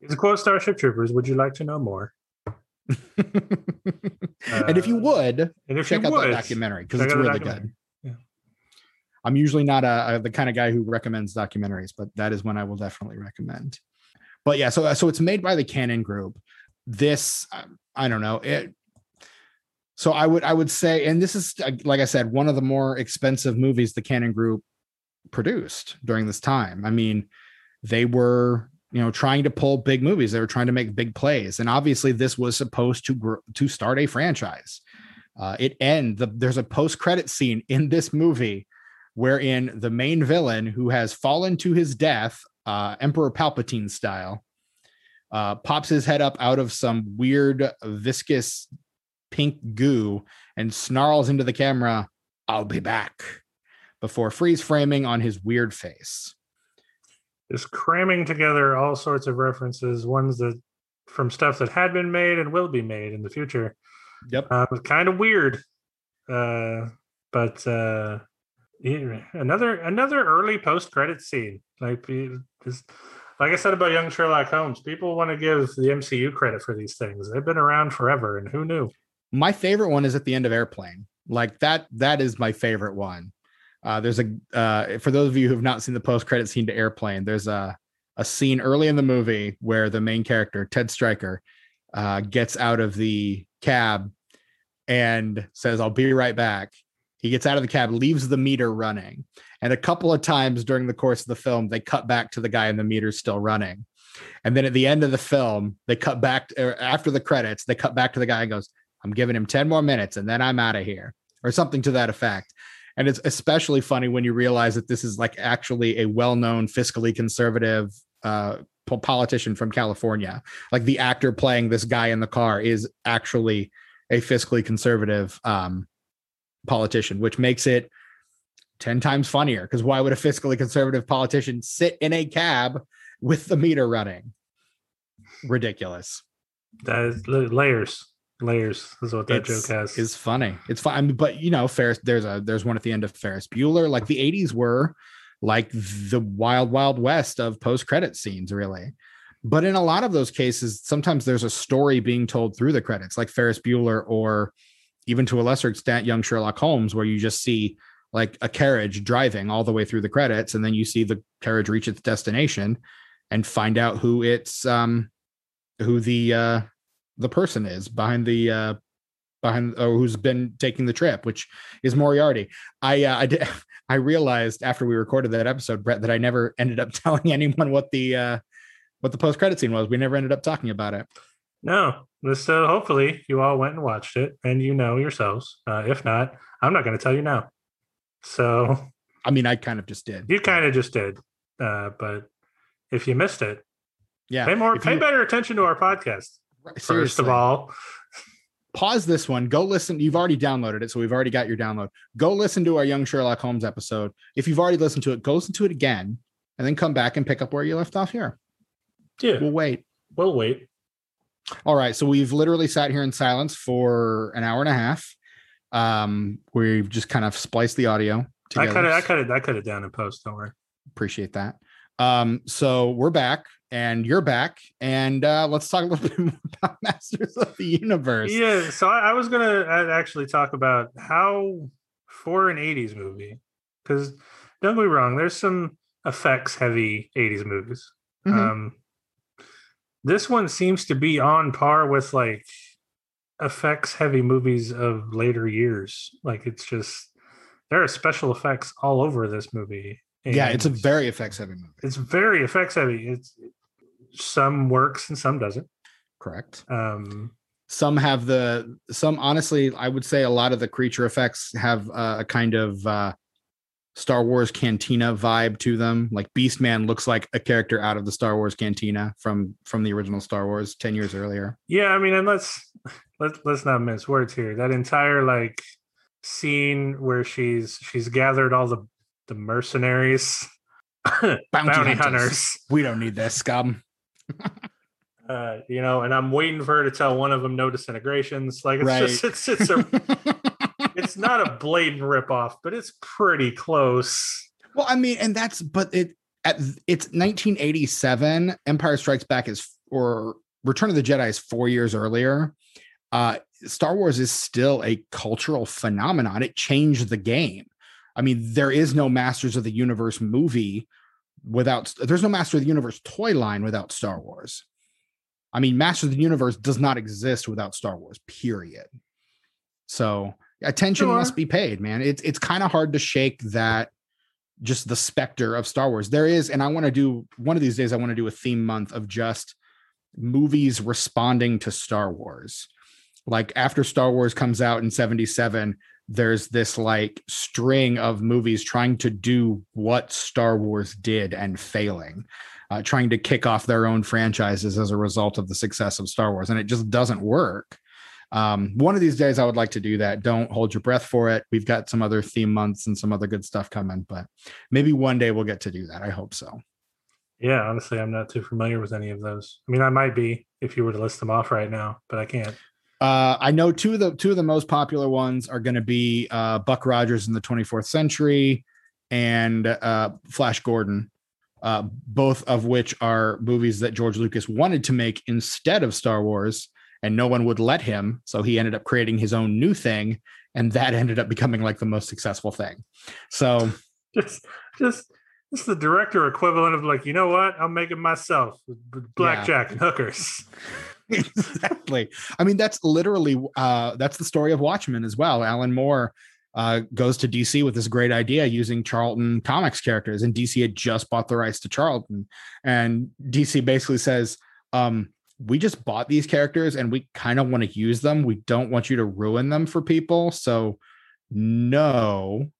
It's a quote Starship Troopers. Would you like to know more? [LAUGHS] and if you Uh, would, And if check you out would, that documentary because it's really good. Yeah. I'm usually not a, a- the kind of guy who recommends documentaries, but that is one I will definitely recommend. But yeah, so uh, so it's made by the Cannon Group. This I don't know it. So I would I would say, and this is uh, like I said, one of the more expensive movies the Cannon Group produced during this time. I mean, they were you know trying to pull big movies. They were trying to make big plays, and obviously this was supposed to grow, to start a franchise. Uh, it end the, there's a post credit scene in this movie wherein the main villain who has fallen to his death, uh, Emperor Palpatine style, uh, pops his head up out of some weird viscous pink goo and snarls into the camera, "I'll be back," before freeze framing on his weird face. Just cramming together all sorts of references, ones that from stuff that had been made and will be made in the future. Yep. Uh, kind of weird, uh, but uh, another another early post credit scene. Like this, like I said about young Sherlock Holmes, people want to give the MCU credit for these things. They've been around forever, and who knew? My favorite one is at the end of Airplane. Like that, that is my favorite one. Uh, there's a uh, for those of you who have not seen the post credit scene to Airplane, there's a a scene early in the movie where the main character Ted Stryker uh, gets out of the cab and says, "I'll be right back." He gets out of the cab, leaves the meter running, and a couple of times during the course of the film, they cut back to the guy and the meter's still running. And then at the end of the film, they cut back after the credits, they cut back to the guy and goes, I'm giving him 10 more minutes and then I'm out of here, or something to that effect. And it's especially funny when you realize that this is like actually a well known fiscally conservative uh, politician from California. Like the actor playing this guy in the car is actually a fiscally conservative um, politician, which makes it 10 times funnier. Because why would a fiscally conservative politician sit in a cab with the meter running? Ridiculous. That is layers, layers is what that It's- joke has. is funny. It's fine, but you know, Ferris. There's a there's one at the end of Ferris Bueller. Like the '80s were like the wild wild west of post credit scenes, really. But in a lot of those cases, sometimes there's a story being told through the credits, like Ferris Bueller, or even to a lesser extent, Young Sherlock Holmes, where you just see like a carriage driving all the way through the credits, and then you see the carriage reach its destination and find out who it's um who the uh the person is behind the uh behind or who's been taking the trip, which is Moriarty. I uh, I did [LAUGHS] I realized after we recorded that episode, Brett, that I never [LAUGHS] ended up telling anyone what the uh what the post credit scene was. We never ended up talking about it. No, this uh, hopefully you all went and watched it, and you know yourselves. Uh, if not, I'm not going to tell you now. So I mean, I kind of just did. you kind of just did, uh, but if you missed it, Yeah. pay more, If pay you- better attention to our podcast. First seriously, of all, pause this one. Go listen. You've already downloaded it, so we've already got your download. Go listen to our Young Sherlock Holmes episode. If you've already listened to it, go listen to it again, and then come back and pick up where you left off here. yeah, We'll wait. we'll wait. All right. So we've literally sat here in silence for an hour and a half. Um, we've just kind of spliced the audio I together. cut it. I cut it. I cut it down in post. Don't worry. Appreciate that. Um, so we're back and you're back, and uh, let's talk a little [LAUGHS] bit more about Masters of the Universe. Yeah. So I, I was gonna uh, actually talk about how for an '80s movie, because don't get me wrong, there's some effects heavy '80s movies. Mhm. Um, this one seems to be on par with like effects heavy movies of later years. Like it's just there are special effects all over this movie. yeah, it's a very effects heavy movie. it's very effects heavy. It's some works and some doesn't. Correct. Um, Some have the some. Honestly, I would say a lot of the creature effects have uh, a kind of uh, Star Wars Cantina vibe to them. Like Beastman looks like a character out of the Star Wars Cantina from from the original Star Wars ten years earlier. yeah, I mean, and let's let's let's not mince words here. That entire like scene where she's she's gathered all the the mercenaries, [LAUGHS] bounty, Bounty, hunters. hunters. We don't need this scum. Uh, you know, and I'm waiting for her to tell one of them no disintegrations. Like it's Right. just it's it's a [LAUGHS] it's not a blatant ripoff, but it's pretty close. well, I mean, and that's but it at it's 1987. Empire Strikes Back is or Return of the Jedi is four years earlier. Uh, Star Wars is still a cultural phenomenon. It changed the game. I mean, there is no Masters of the Universe movie without there's no Master of the Universe toy line without Star Wars. I mean, Master of the Universe does not exist without Star Wars, period. So attention Sure. must be paid, man. It's it's kind of hard to shake that just the specter of Star Wars. There is, and I want to do one of these days, I want to do a theme month of just movies responding to Star Wars. Like after Star Wars comes out in 77, there's this like string of movies trying to do what Star Wars did and failing, uh, trying to kick off their own franchises as a result of the success of Star Wars. And it just doesn't work. Um, one of these days, I would like to do that. Don't hold your breath for it. We've got some other theme months and some other good stuff coming, but maybe one day we'll get to do that. I hope so. Yeah, honestly, I'm not too familiar with any of those. I mean, I might be if you were to list them off right now, but I can't. Uh, I know two of the two of the most popular ones are going to be uh, Buck Rogers in the 24th Century and uh, Flash Gordon, uh, both of which are movies that George Lucas wanted to make instead of Star Wars, and no one would let him. So he ended up creating his own new thing, and that ended up becoming like the most successful thing. So [LAUGHS] Just, just, it's the director equivalent of like, you know what? I'm making myself blackjack and hookers. [LAUGHS] [LAUGHS] exactly. I mean, that's literally uh that's the story of Watchmen as well. Alan Moore uh goes to DC with this great idea using Charlton comics characters, and DC had just bought the rights to Charlton. And DC basically says, um, we just bought these characters and we kind of want to use them. We don't want you to ruin them for people. So no.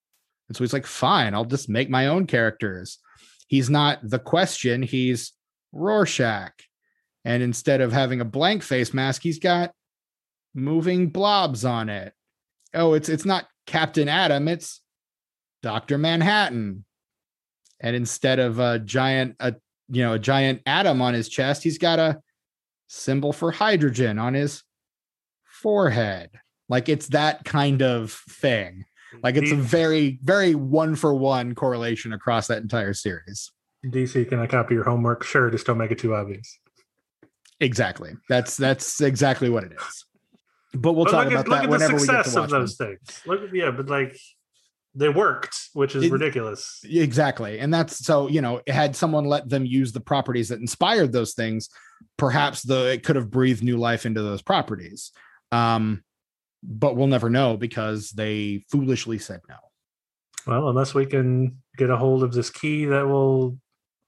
And so he's like, fine, I'll just make my own characters. He's not the question, he's Rorschach. And instead of having a blank face mask, he's got moving blobs on it. Oh, it's it's not Captain Atom, it's Dr. Manhattan. And instead of a giant a you know, a giant atom on his chest, he's got a symbol for hydrogen on his forehead. Like it's that kind of thing. Like it's a very, very one for one correlation across that entire series. DC, can I copy your homework? Sure, just don't make it too obvious. Exactly. That's that's exactly what it is. But we'll But talk about that at the whenever we get success to of Watchmen. those things. Look, at- yeah, but like they worked, which is It- ridiculous. Exactly. And that's so, you know, had someone let them use the properties that inspired those things, perhaps the it could have breathed new life into those properties. Um, but we'll never know because they foolishly said no. Well, unless we can get a hold of this key that will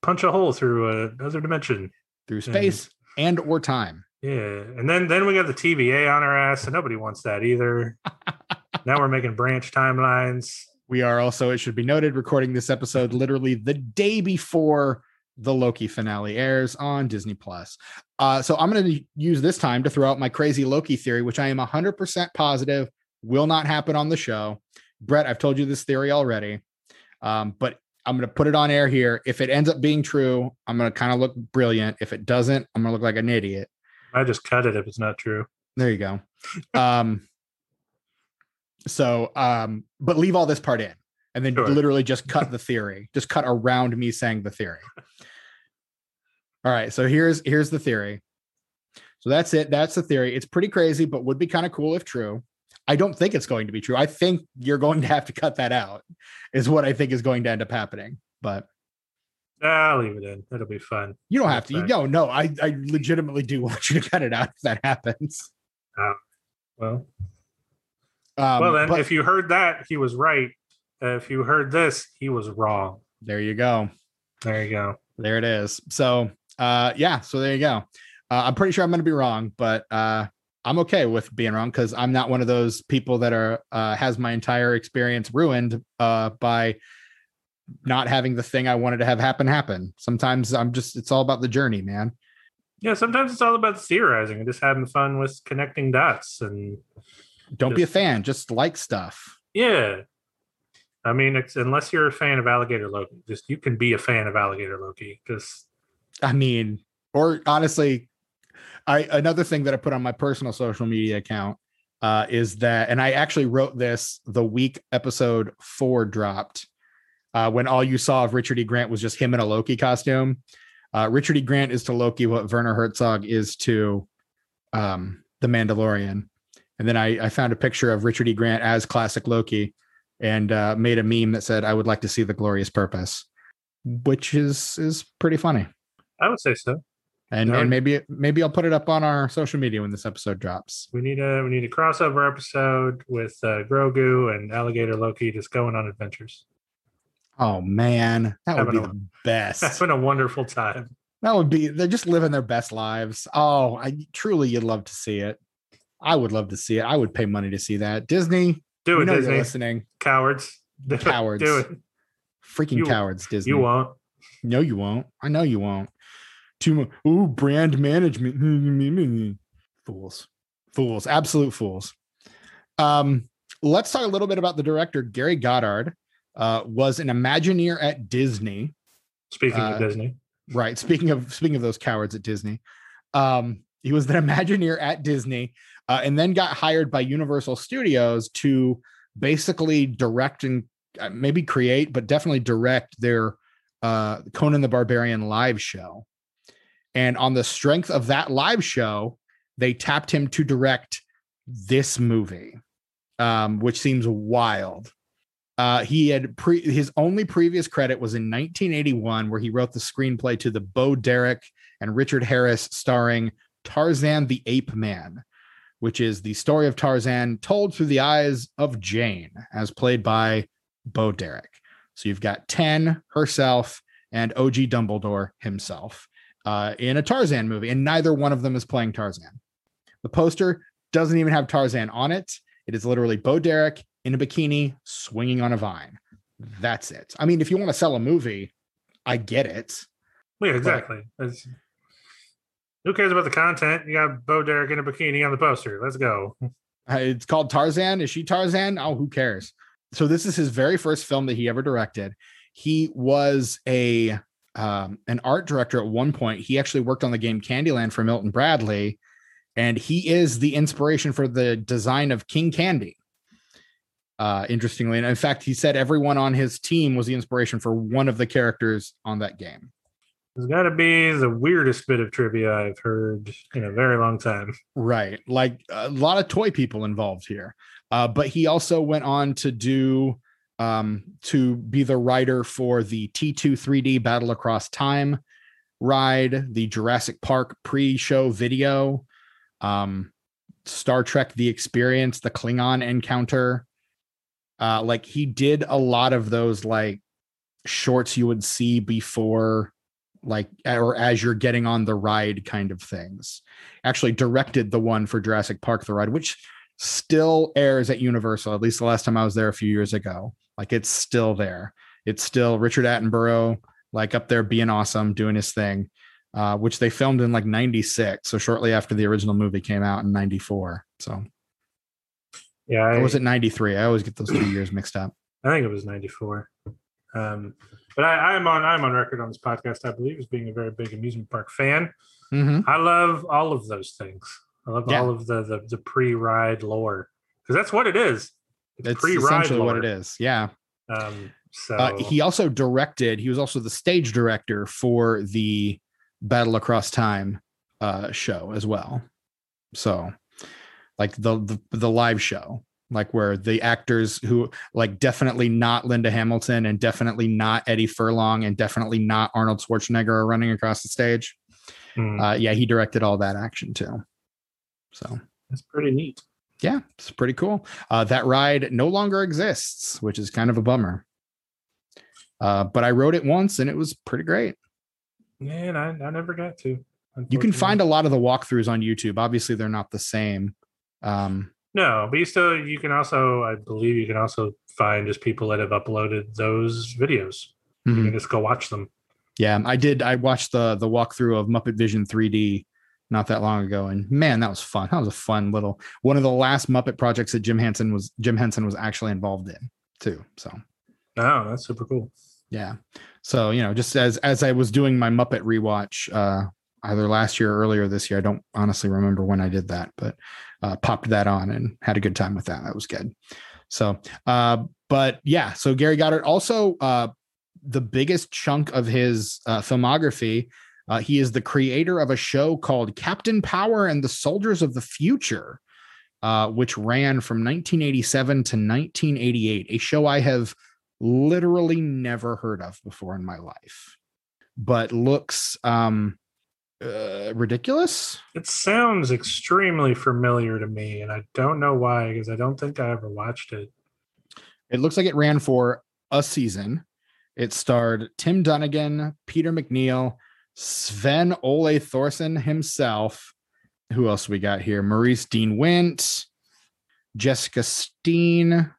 punch a hole through another dimension. through space and or time. Yeah, and then then we got the TVA on our ass, and nobody wants that either. [LAUGHS] now we're making branch timelines. We are also, it should be noted, recording this episode literally the day before the Loki finale airs on Disney Plus. Uh, so I'm going to use this time to throw out my crazy Loki theory, which I am 100% positive will not happen on the show. Brett, I've told you this theory already, um, but I'm going to put it on air here. If it ends up being true, I'm going to kind of look brilliant. If it doesn't, I'm going to look like an idiot. I just cut it if it's not true. There you go. [LAUGHS] Um, so, um, but leave all this part in and then Sure. literally just cut the theory, [LAUGHS] just cut around me saying the theory. [LAUGHS] All right. So here's, here's the theory. So that's it. That's the theory. It's pretty crazy, but would be kind of cool if true. I don't think it's going to be true. I think you're going to have to cut that out, is what I think is going to end up happening. But I'll leave it in. It'll be fun. you don't have to. You go, no, I, I legitimately do [LAUGHS] want you to cut it out if that happens. Well, Um, well then, but- if you heard that, he was right. Uh, if you heard this, he was wrong. there you go. There you go. There it is. So uh yeah, so there you go. Uh, I'm pretty sure I'm gonna be wrong, but uh I'm okay with being wrong because I'm not one of those people that are uh has my entire experience ruined uh by not having the thing I wanted to have happen happen. Sometimes I'm just it's all about the journey, man. Yeah, sometimes it's all about theorizing and just having fun with connecting dots. And Don't be a fan, just like stuff. Yeah. I mean, it's, unless you're a fan of Alligator Loki, just you can be a fan of Alligator Loki. Just I mean, or honestly, I another thing that I put on my personal social media account uh, is that, and I actually wrote this the week episode four dropped, uh, when all you saw of Richard E. Grant was just him in a Loki costume. Uh, Richard E. Grant is to Loki what Werner Herzog is to um, the Mandalorian. And then I, I found a picture of Richard E. Grant as classic Loki and uh, made a meme that said, "I would like to see the glorious purpose," which is is pretty funny. I would say so. And and maybe maybe I'll put it up on our social media when this episode drops. We need a we need a crossover episode with uh, Grogu and Alligator Loki just going on adventures. Oh man, that would be a- the [LAUGHS] best. That's been a wonderful time. That would be they're just living their best lives. Oh, I truly you'd love to see it. I would love to see it. I would pay money to see that. Disney, Do it, Disney. you're listening. Cowards. Cowards. [LAUGHS] Do it. Freaking You- cowards, Disney. You won't. No, you won't. I know you won't. Too much. Ooh, brand management. fools. Fools. Absolute fools. Um, let's talk a little bit about the director, Gary Goddard. Uh, was an Imagineer at Disney. Speaking Uh, of Disney, Right. Speaking of speaking of those cowards at Disney, um, he was an [LAUGHS] Imagineer at Disney, uh, and then got hired by Universal Studios to basically direct and uh, maybe create, but definitely direct their uh, Conan the Barbarian live show. And on the strength of that live show, they tapped him to direct this movie, um, which seems wild. Uh, he had pre his only previous credit was in 1981, where he wrote the screenplay to the Bo Derek and Richard Harris starring Tarzan the Ape Man, which is the story of Tarzan told through the eyes of Jane, as played by Bo Derek. So you've got Ten herself and OG Dumbledore himself uh, in a Tarzan movie, and neither one of them is playing Tarzan. The poster doesn't even have Tarzan on it. It is literally Bo Derek in a bikini swinging on a vine. That's it. I mean, if you want to sell a movie, I get it. yeah, exactly. Who cares about the content? You got Bo Derek in a bikini on the poster. Let's go. Uh, It's called Tarzan. Is she Tarzan? Oh, who cares? So this is his very first film that he ever directed. He was a um, an art director at one point. He actually worked on the game Candyland for Milton Bradley, and he is the inspiration for the design of King Candy. Uh, interestingly, and in fact, he said everyone on his team was the inspiration for one of the characters on that game. It's got to be the weirdest bit of trivia I've heard in a very long time. Right. Like a lot of toy people involved here. Uh, but he also went on to do um, to be the writer for the T2 3D Battle Across Time ride, the Jurassic Park pre-show video, um, Star Trek The Experience, the Klingon encounter. Uh, like he did a lot of those like shorts you would see before like or as you're getting on the ride kind of things actually directed the one for Jurassic Park the ride which still airs at Universal at least the last time I was there a few years ago like it's still there it's still Richard Attenborough like up there being awesome doing his thing uh, which they filmed in like 96 so shortly after the original movie came out in 94 so Yeah, I, or was it 93 I always get those two years mixed up I think it was '94. Um, but I, I'm on I'm on record on this podcast, I believe, as being a very big amusement park fan. Mhm. I love all of those things. I love Yeah. all of the the, the pre-ride lore because that's what it is. It's, it's essentially what it is yeah Um, so Uh, he also directed. He was also the stage director for the Battle Across Time uh, show as well. So, like the, the the live show, like where the actors who like definitely not Linda Hamilton and definitely not Eddie Furlong and definitely not Arnold Schwarzenegger are running across the stage. hmm, Uh, yeah, he directed all that action too. So that's pretty neat. Yeah, it's pretty cool. Uh, that ride no longer exists, which is kind of a bummer. Uh, but I rode it once and it was pretty great. Man, I, I never got to. You can find a lot of the walkthroughs on YouTube. Obviously, they're not the same. Um, no, but you still you can also I believe you can also find just people that have uploaded those videos. You mhm. can just go watch them. Yeah, I did. I watched the the walkthrough of Muppet Vision 3D not that long ago, and man, that was fun. That was a fun little one of the last Muppet projects that Jim Henson was Jim Henson was actually involved in too. So, oh, that's super cool. Yeah. So you know, just as as I was doing my Muppet rewatch, uh, either last year or earlier this year, I don't honestly remember when I did that, but uh, popped that on and had a good time with that. That was good. So, uh, but yeah, so Gary Goddard also uh, the biggest chunk of his uh, filmography. Uh, he is the creator of a show called Captain Power and the Soldiers of the Future, uh, which ran from 1987 to 1988. A show I have literally never heard of before in my life, but looks um, uh, ridiculous. It sounds extremely familiar to me, and I don't know why because I don't think I ever watched it. It looks like it ran for a season. It starred Tim Dunnigan, Peter MacNicol, Sven Ole Thorsen himself. Who else we got here? Maurice Dean Wint, Jessica Steen,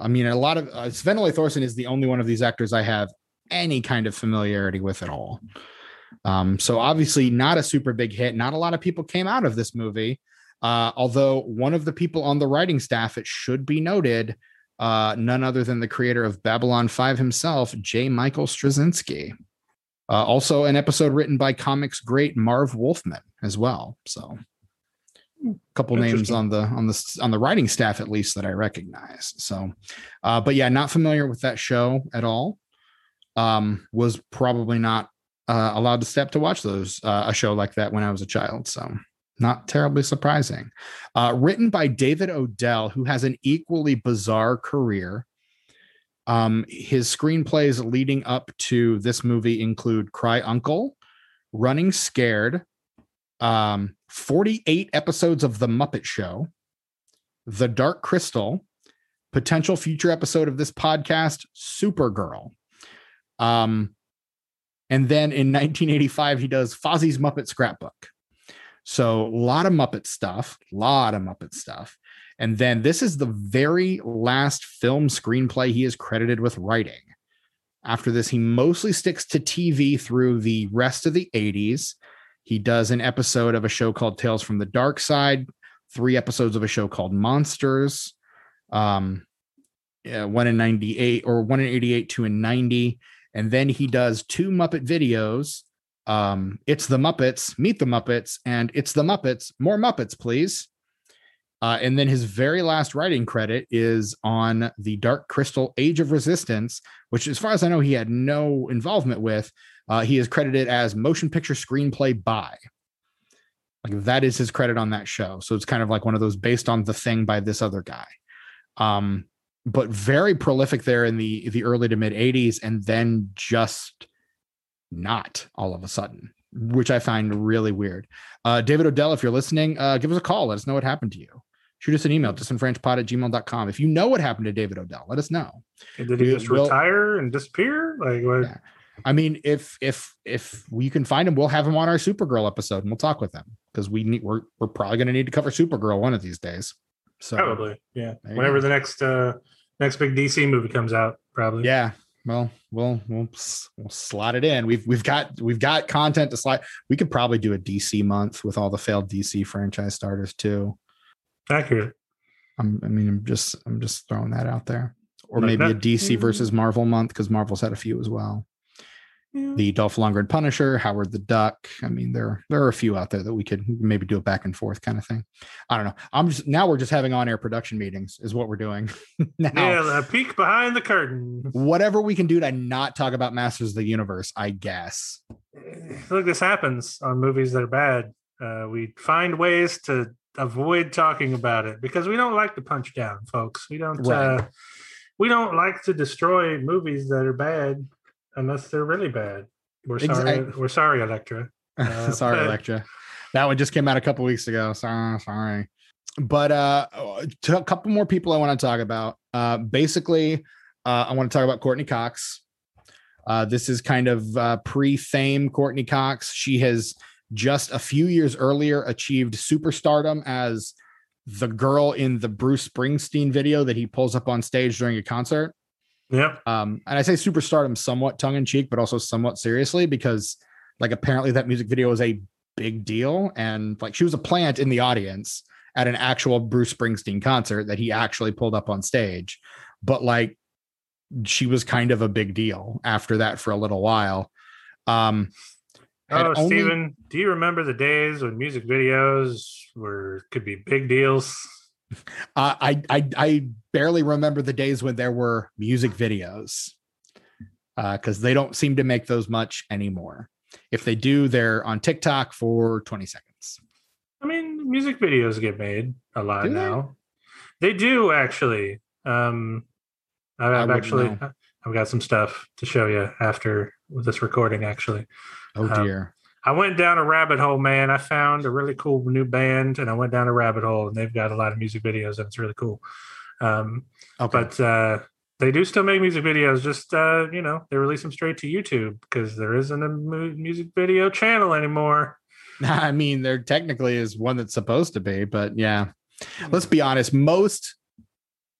I mean, a lot of uh, Sven Ole Thorsen is the only one of these actors I have any kind of familiarity with at all. Um, so obviously, not a super big hit. Not a lot of people came out of this movie. Uh, although one of the people on the writing staff, it should be noted, uh, none other than the creator of Babylon 5 himself, J. Michael Straczynski. Uh, also, an episode written by comics great Marv Wolfman as well. So a couple names on the on the on the writing staff at least that I recognize. So, uh, but yeah, not familiar with that show at all. Um, was probably not uh, allowed to step to watch those uh, a show like that when I was a child. So, not terribly surprising. Uh, written by David Odell, who has an equally bizarre career. Um, his screenplays leading up to this movie include Cry Uncle, Running Scared, um, 48 episodes of The Muppet Show, The Dark Crystal, potential future episode of this podcast, Supergirl. Um, and then in 1985, he does Fozzie's Muppet Scrapbook. So a lot of Muppet stuff, a lot of Muppet stuff. And then this is the very last film screenplay he is credited with writing. After this, he mostly sticks to TV through the rest of the 80s he does an episode of a show called Tales from the Dark Side, three episodes of a show called Monsters, um, yeah, one in 98 or one in 88, two in 90. And then he does two Muppet videos. Um, it's the Muppets, Meet the Muppets, and It's the Muppets, More Muppets, please. Uh, and then his very last writing credit is on the Dark Crystal Age of Resistance, which, as far as I know, he had no involvement with. Uh, he is credited as motion picture screenplay by. Like that is his credit on that show. So it's kind of like one of those based on the thing by this other guy. Um, but very prolific there in the the early to mid 80s, and then just not all of a sudden, which I find really weird. Uh, David Odell, if you're listening, uh, give us a call. Let us know what happened to you. Shoot us an email, disenfranchpod at gmail.com. If you know what happened to David Odell, let us know. Did he just we'll, retire and disappear? Like what? Yeah. I mean, if if if we can find him, we'll have him on our Supergirl episode and we'll talk with him because we need we're we're probably going to need to cover Supergirl one of these days. So probably, yeah. Whenever go. the next uh next big DC movie comes out, probably. Yeah. Well, we'll we'll we'll slot it in. We've we've got we've got content to slide. We could probably do a DC month with all the failed DC franchise starters too. Accurate. I'm, I mean, I'm just I'm just throwing that out there, or like maybe that. a DC versus Marvel month because Marvel's had a few as well the Dolph Lundgren Punisher, Howard the Duck. I mean, there there are a few out there that we could maybe do a back and forth kind of thing. I don't know. I'm just now we're just having on air production meetings is what we're doing. [LAUGHS] now, yeah, a peek behind the curtain. Whatever we can do to not talk about Masters of the Universe, I guess. Look, this happens on movies that are bad. Uh, we find ways to avoid talking about it because we don't like to punch down, folks. We don't. Right. Uh, we don't like to destroy movies that are bad unless they're really bad. We're sorry. Exactly. We're sorry, Elektra. [LAUGHS] Uh, sorry, but... Elektra. That one just came out a couple weeks ago. Sorry, sorry. But uh, to a couple more people I want to talk about. Uh, basically, uh, I want to talk about Courteney Cox. Uh, this is kind of uh, pre-fame Courteney Cox. She has just a few years earlier achieved superstardom as the girl in the Bruce Springsteen video that he pulls up on stage during a concert. Yeah. Um, and I say superstardom somewhat tongue in cheek, but also somewhat seriously because, like, apparently that music video is a big deal. And like she was a plant in the audience at an actual Bruce Springsteen concert that he actually pulled up on stage. But like she was kind of a big deal after that for a little while. Um, Oh, only- Steven, do you remember the days when music videos were could be big deals? Uh, I I I barely remember the days when there were music videos because they don't seem to make those much anymore. If they do, they're on TikTok for 20 seconds. I mean, music videos get made a lot Do now. They do actually. Um, I- I I've actually. I've got some stuff to show you after this recording. Actually, Oh Um, dear. I went down a rabbit hole, man. I found a really cool new band, and I went down a rabbit hole, and they've got a lot of music videos, and it's really cool. Um, Okay. but uh, they do still make music videos. Just uh, you know, they release them straight to YouTube because there isn't a mu- music video channel anymore. [LAUGHS] I mean, there technically is one that's supposed to be, but yeah. Let's be honest. Most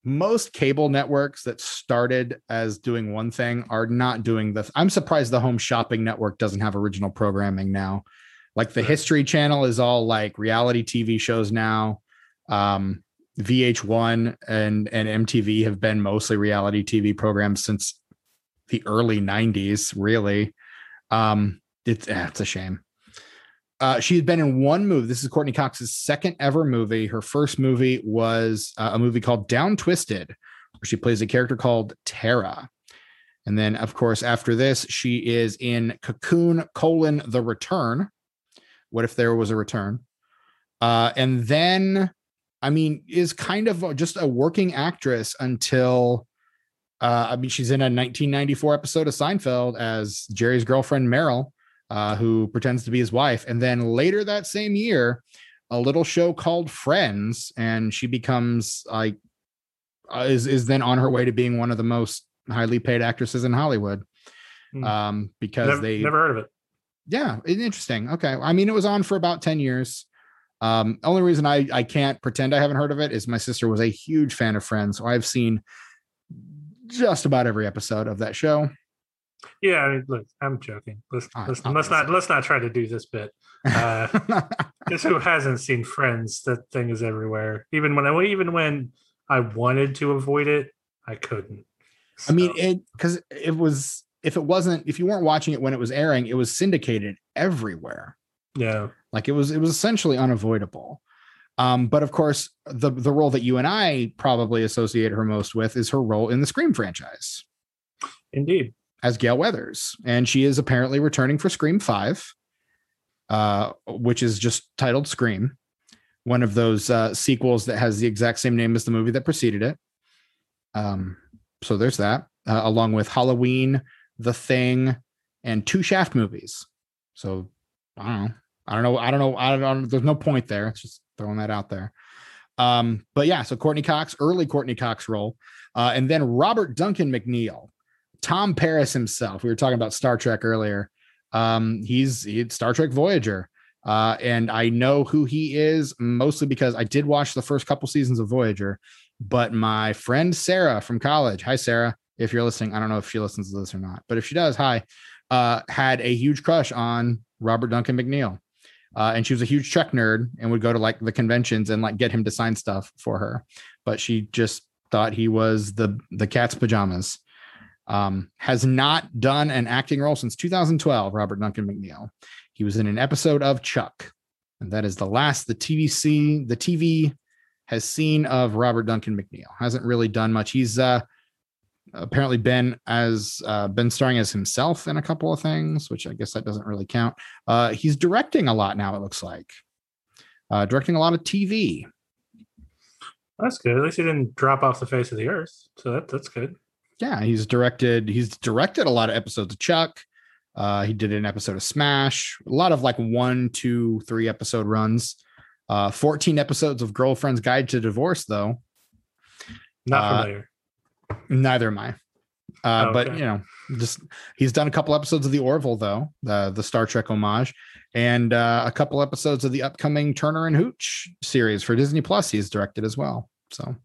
most cable networks that started as doing one thing are not doing this. I'm surprised the Home Shopping Network doesn't have original programming now. Like the History Channel is all like reality TV shows now. Um, VH1 and and MTV have been mostly reality TV programs since the early 90s, really. Um, it's eh, it's a shame. Uh, she had been in one movie. This is Courteney Cox's second ever movie. Her first movie was uh, a movie called Down Twisted, where she plays a character called Tara. And then, of course, after this, she is in Cocoon: colon The Return. What if there was a return? Uh, and then, I mean, is kind of just a working actress until. Uh, I mean, she's in a 1994 episode of Seinfeld as Jerry's girlfriend Meryl uh, who pretends to be his wife. And then later that same year, a little show called Friends, and she becomes like uh, is is then on her way to being one of the most highly paid actresses in Hollywood. Hmm. Um, because Never, they never heard of it. yeah, interesting. Okay, I mean it was on for about ten years. Um, only reason I I can't pretend I haven't heard of it is my sister was a huge fan of Friends, so I've seen just about every episode of that show. Yeah, I mean, look, I'm joking. Let's let's, let's not let's not try to do this bit. Uh, [LAUGHS] Because who hasn't seen Friends? That thing is everywhere. Even when I even when I wanted to avoid it, I couldn't. I mean, it because it was if it wasn't if you weren't watching it when it was airing, it was syndicated everywhere. yeah, Like it was it was essentially unavoidable. Um, but of course, the the role that you and I probably associate her most with is her role in the Scream franchise indeed. As Gale Weathers, and she is apparently returning for Scream Five, uh, which is just titled Scream, one of those uh, sequels that has the exact same name as the movie that preceded it. Um, so there's that, uh, along with Halloween, The Thing, and two Shaft movies. So I don't know. I don't know. I don't know. I don't. Know. There's no point there. It's just throwing that out there. Um, but yeah, so Courteney Cox, early Courteney Cox role, uh, and then Robert Duncan McNeill, Tom Paris himself. We were talking about Star Trek earlier. Um, he's he's Star Trek Voyager. Uh, and I know who he is mostly because I did watch the first couple seasons of Voyager. But my friend Sarah from college, hi Sarah, if you're listening, I don't know if she listens to this or not, but if she does, hi, uh, had a huge crush on Robert Duncan McNeill. Uh, and she was a huge Trek nerd and would go to like the conventions and like get him to sign stuff for her. But she just thought he was the the cat's pajamas. Um, has not done an acting role since 2012. Robert Duncan McNeill. He was in an episode of Chuck, and that is the last the TV TVC the TV has seen of Robert Duncan McNeill. Hasn't really done much. He's uh, apparently been as uh, been starring as himself in a couple of things, which I guess that doesn't really count. Uh, he's directing a lot now. It looks like uh, directing a lot of TV. That's good. At least he didn't drop off the face of the earth. So that that's good. Yeah he's directed he's directed a lot of episodes of chuck. Uh he did an episode of smash a lot of like one two three episode runs. Uh 14 episodes of girlfriend's guide to divorce though. Not Uh, familiar. neither am i. Uh but you know just he's done a couple episodes of the orville though the the star trek homage and uh a couple episodes of the upcoming turner and hooch series for disney plus he's directed as well. So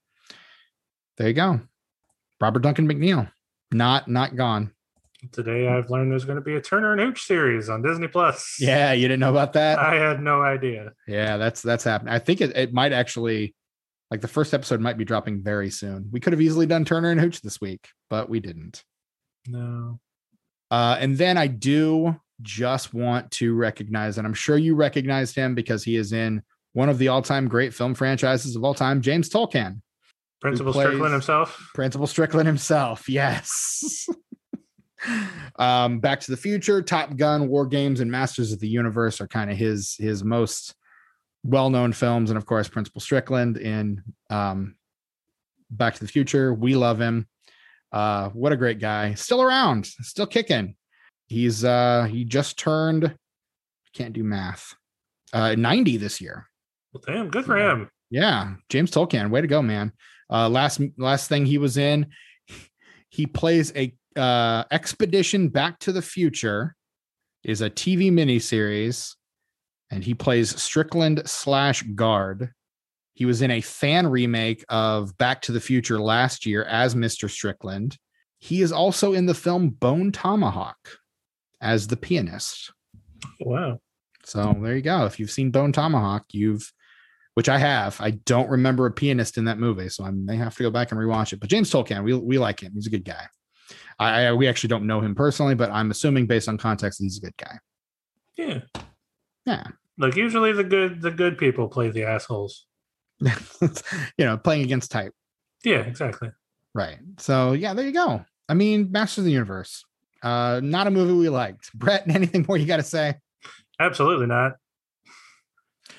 there you go robert duncan mcneill not not gone Today I've learned there's going to be a Turner and Hooch series on Disney Plus. Yeah, you didn't know about that? I had no idea. Yeah, that's that's happening. I think it, it might actually like the first episode might be dropping very soon. We could have easily done Turner and Hooch this week, but we didn't. No. Uh, and then I do just want to recognize, and I'm sure you recognized him because he is in one of the all-time great film franchises of all time, James Tolkan. Principal Strickland himself. Principal Strickland himself. Yes. [LAUGHS] um, Back to the Future, Top Gun, War Games, and Masters of the Universe are kind of his his most well-known films, and of course, Principal Strickland in um, Back to the Future. We love him. Uh, what a great guy! Still around, still kicking. He's uh, he just turned. Can't do math. Uh, 90 this year. Well, damn, good for him. Yeah, James Tolkan, way to go, man. Uh, last last thing he was in, he plays a uh, expedition Back to the Future, is a TV miniseries, and he plays Strickland slash guard. He was in a fan remake of Back to the Future last year as Mr. Strickland. He is also in the film Bone Tomahawk as the pianist. Wow. So there you go. If you've seen Bone Tomahawk, you've, which I have. I don't remember a pianist in that movie, so I may have to go back and rewatch it. But James Tolkan, we we like him. He's a good guy. I, I we actually don't know him personally, but I'm assuming based on context, he's a good guy. Yeah. Yeah, Like usually the good the good people play the assholes. [LAUGHS] you know, playing against type, Yeah, exactly. right? So yeah, there you go. I mean, Masters of the Universe. Uh, not a movie we liked. Brett, [LAUGHS] anything more you got to say? Absolutely not.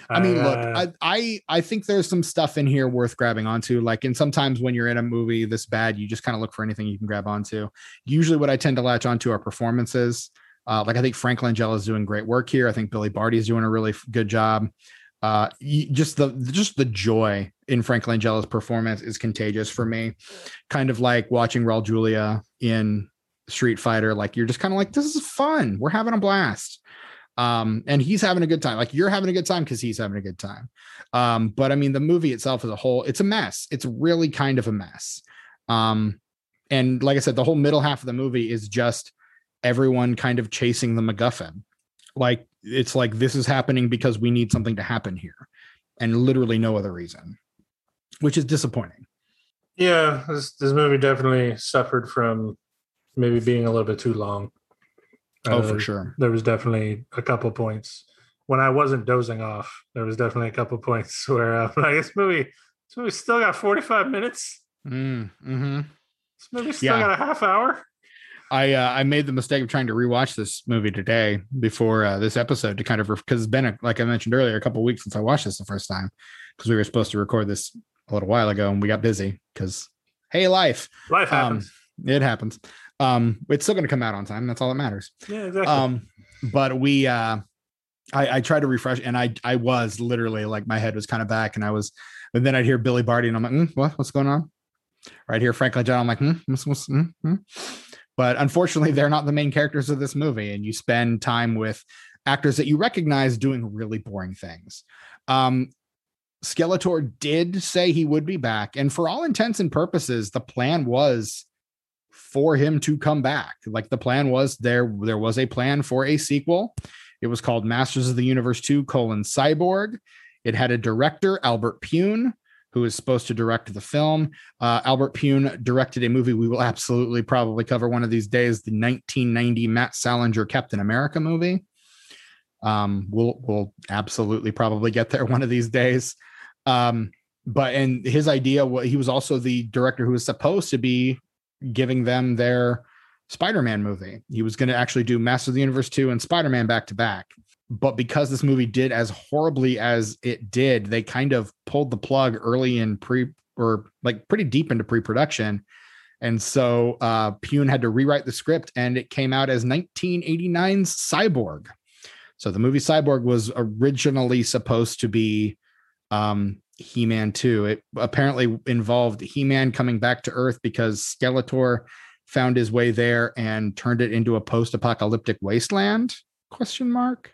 I mean, look, Uh, I, I I think there's some stuff in here worth grabbing onto. Like, and sometimes when you're in a movie this bad, you just kind of look for anything you can grab onto. Usually, what I tend to latch onto are performances. Uh, like I think Frank Langella is doing great work here. I think Billy Barty is doing a really good job. Uh, just the just the joy in Frank Langella's performance is contagious for me. Kind of like watching Raul Julia in Street Fighter. Like you're just kind of like, this is fun. We're having a blast um and he's having a good time. Like you're having a good time because he's having a good time. Um but i mean the movie itself as a whole it's a mess. It's really kind of a mess. Um and like i said the whole middle half of the movie is just everyone kind of chasing the macguffin. Like it's like this is happening because we need something to happen here and literally no other reason which is disappointing. Yeah, this this movie definitely suffered from maybe being a little bit too long. Oh Uh, for sure There was definitely a couple points when I wasn't dozing off. There was definitely a couple [LAUGHS] points where I'm like, this movie, this movie still got 45 minutes. mm, hmm This movie still Yeah. got a half hour. I uh, I made the mistake of trying to rewatch this movie today before uh, this episode to kind of because it's been a, like I mentioned earlier a couple weeks since I watched this the first time because we were supposed to record this a little while ago and we got busy because hey life Life um happens. it happens um it's still going to come out on time that's all that matters yeah, exactly. um but we uh I, I tried to refresh and I I was literally like my head was kind of back and I was and then I'd hear Billy Barty and I'm like mm, what what's going on right here Frank Langella I'm like hmm, what's, what's, hmm, hmm." but unfortunately they're not the main characters of this movie and you spend time with actors that you recognize doing really boring things um Skeletor did say he would be back and for all intents and purposes the plan was for him to come back. Like the plan was there there was a plan for a sequel. It was called masters of the universe 2 colon cyborg. It had a director albert pyun who is supposed to direct the film. Uh, albert pyun directed a movie we will absolutely probably cover one of these days the 1990 matt salinger captain america movie. Um, we'll we'll absolutely probably get there one of these days. Um, but and his idea he was also the director who was supposed to be giving them their Spider-Man movie. He was going to actually do Master of the Universe 2 and Spider-Man back to back. But because this movie did as horribly as it did, they kind of pulled the plug early in pre or like pretty deep into pre-production. And so uh Pyun had to rewrite the script and it came out as 1989's Cyborg. So the movie Cyborg was originally supposed to be um He-Man 2. It apparently involved He-Man coming back to Earth because Skeletor found his way there and turned it into a post-apocalyptic wasteland? Question mark.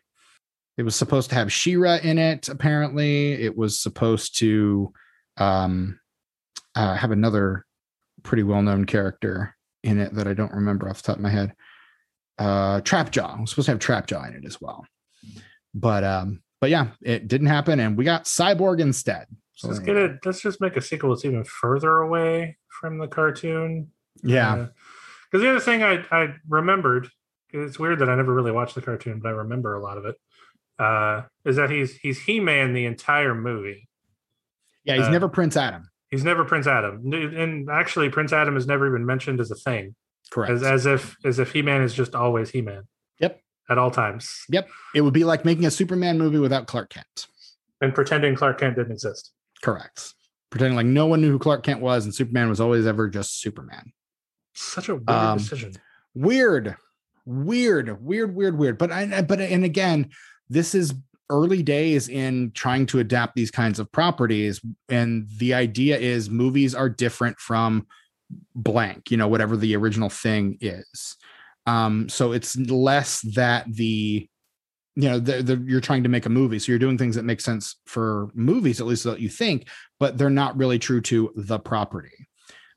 It was supposed to have She-Ra in it. Apparently, it was supposed to um, uh, have another pretty well-known character in it that I don't remember off the top of my head. uh Trapjaw. Was supposed to have Trapjaw in it as well. But um, but yeah, it didn't happen, and we got Cyborg instead. So let's get it. Let's just make a sequel that's even further away from the cartoon. Yeah. Because uh, the other thing I I remembered, it's weird that I never really watched the cartoon, but I remember a lot of it. Uh, is that he's he's He Man the entire movie. Yeah, he's Uh, never Prince Adam. He's never Prince Adam, and actually Prince Adam has never even mentioned as a thing, Correct. as as if as if He Man is just always He Man. At all times, Yep. it would be like making a Superman movie without Clark Kent. and pretending Clark Kent didn't exist. Correct. Pretending like no one knew who Clark Kent was, and Superman was always ever just Superman. Such a weird Um, decision. Weird, weird, weird, weird, weird. But I, but and again, this is early days in trying to adapt these kinds of properties, and the idea is movies are different from blank. You know, whatever the original thing is. Um, so it's less that the you know the, the, you're trying to make a movie. So you're doing things that make sense for movies at least that you think but they're not really true to the property.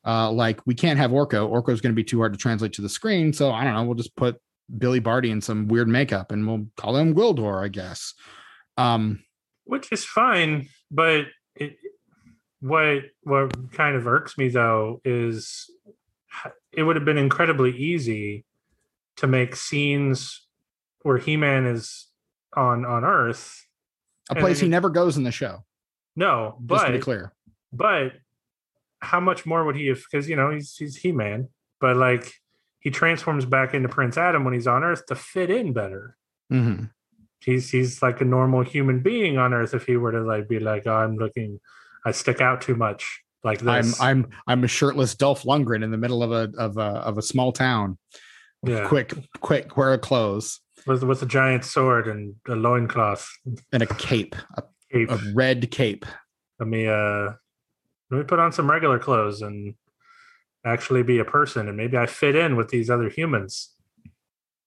Uh, like we can't have orko. Orko is going to be too hard to translate to the screen. So i don't know. We'll just put billy barty in some weird makeup and we'll call him gwildor i guess. Um which is fine but it, what what kind of irks me though is it would have been incredibly easy to make scenes where he-man is on on earth. A place it- he never goes in the show. No just to be but clear. but how much more would he have because you know he's he's he-man but like he transforms back into prince adam when he's on earth to fit in better. Mhm. he's he's like a normal human being on earth if he were to like be like oh, i'm looking i stick out too much like this. i'm i'm i'm a shirtless dolph lundgren in the middle of a of a of a small town yeah. quick quick wear clothes. With with a giant sword and a loincloth. And a cape a, cape. a red cape. Let me uh let me put on some regular clothes and actually be a person and maybe i fit in with these other humans.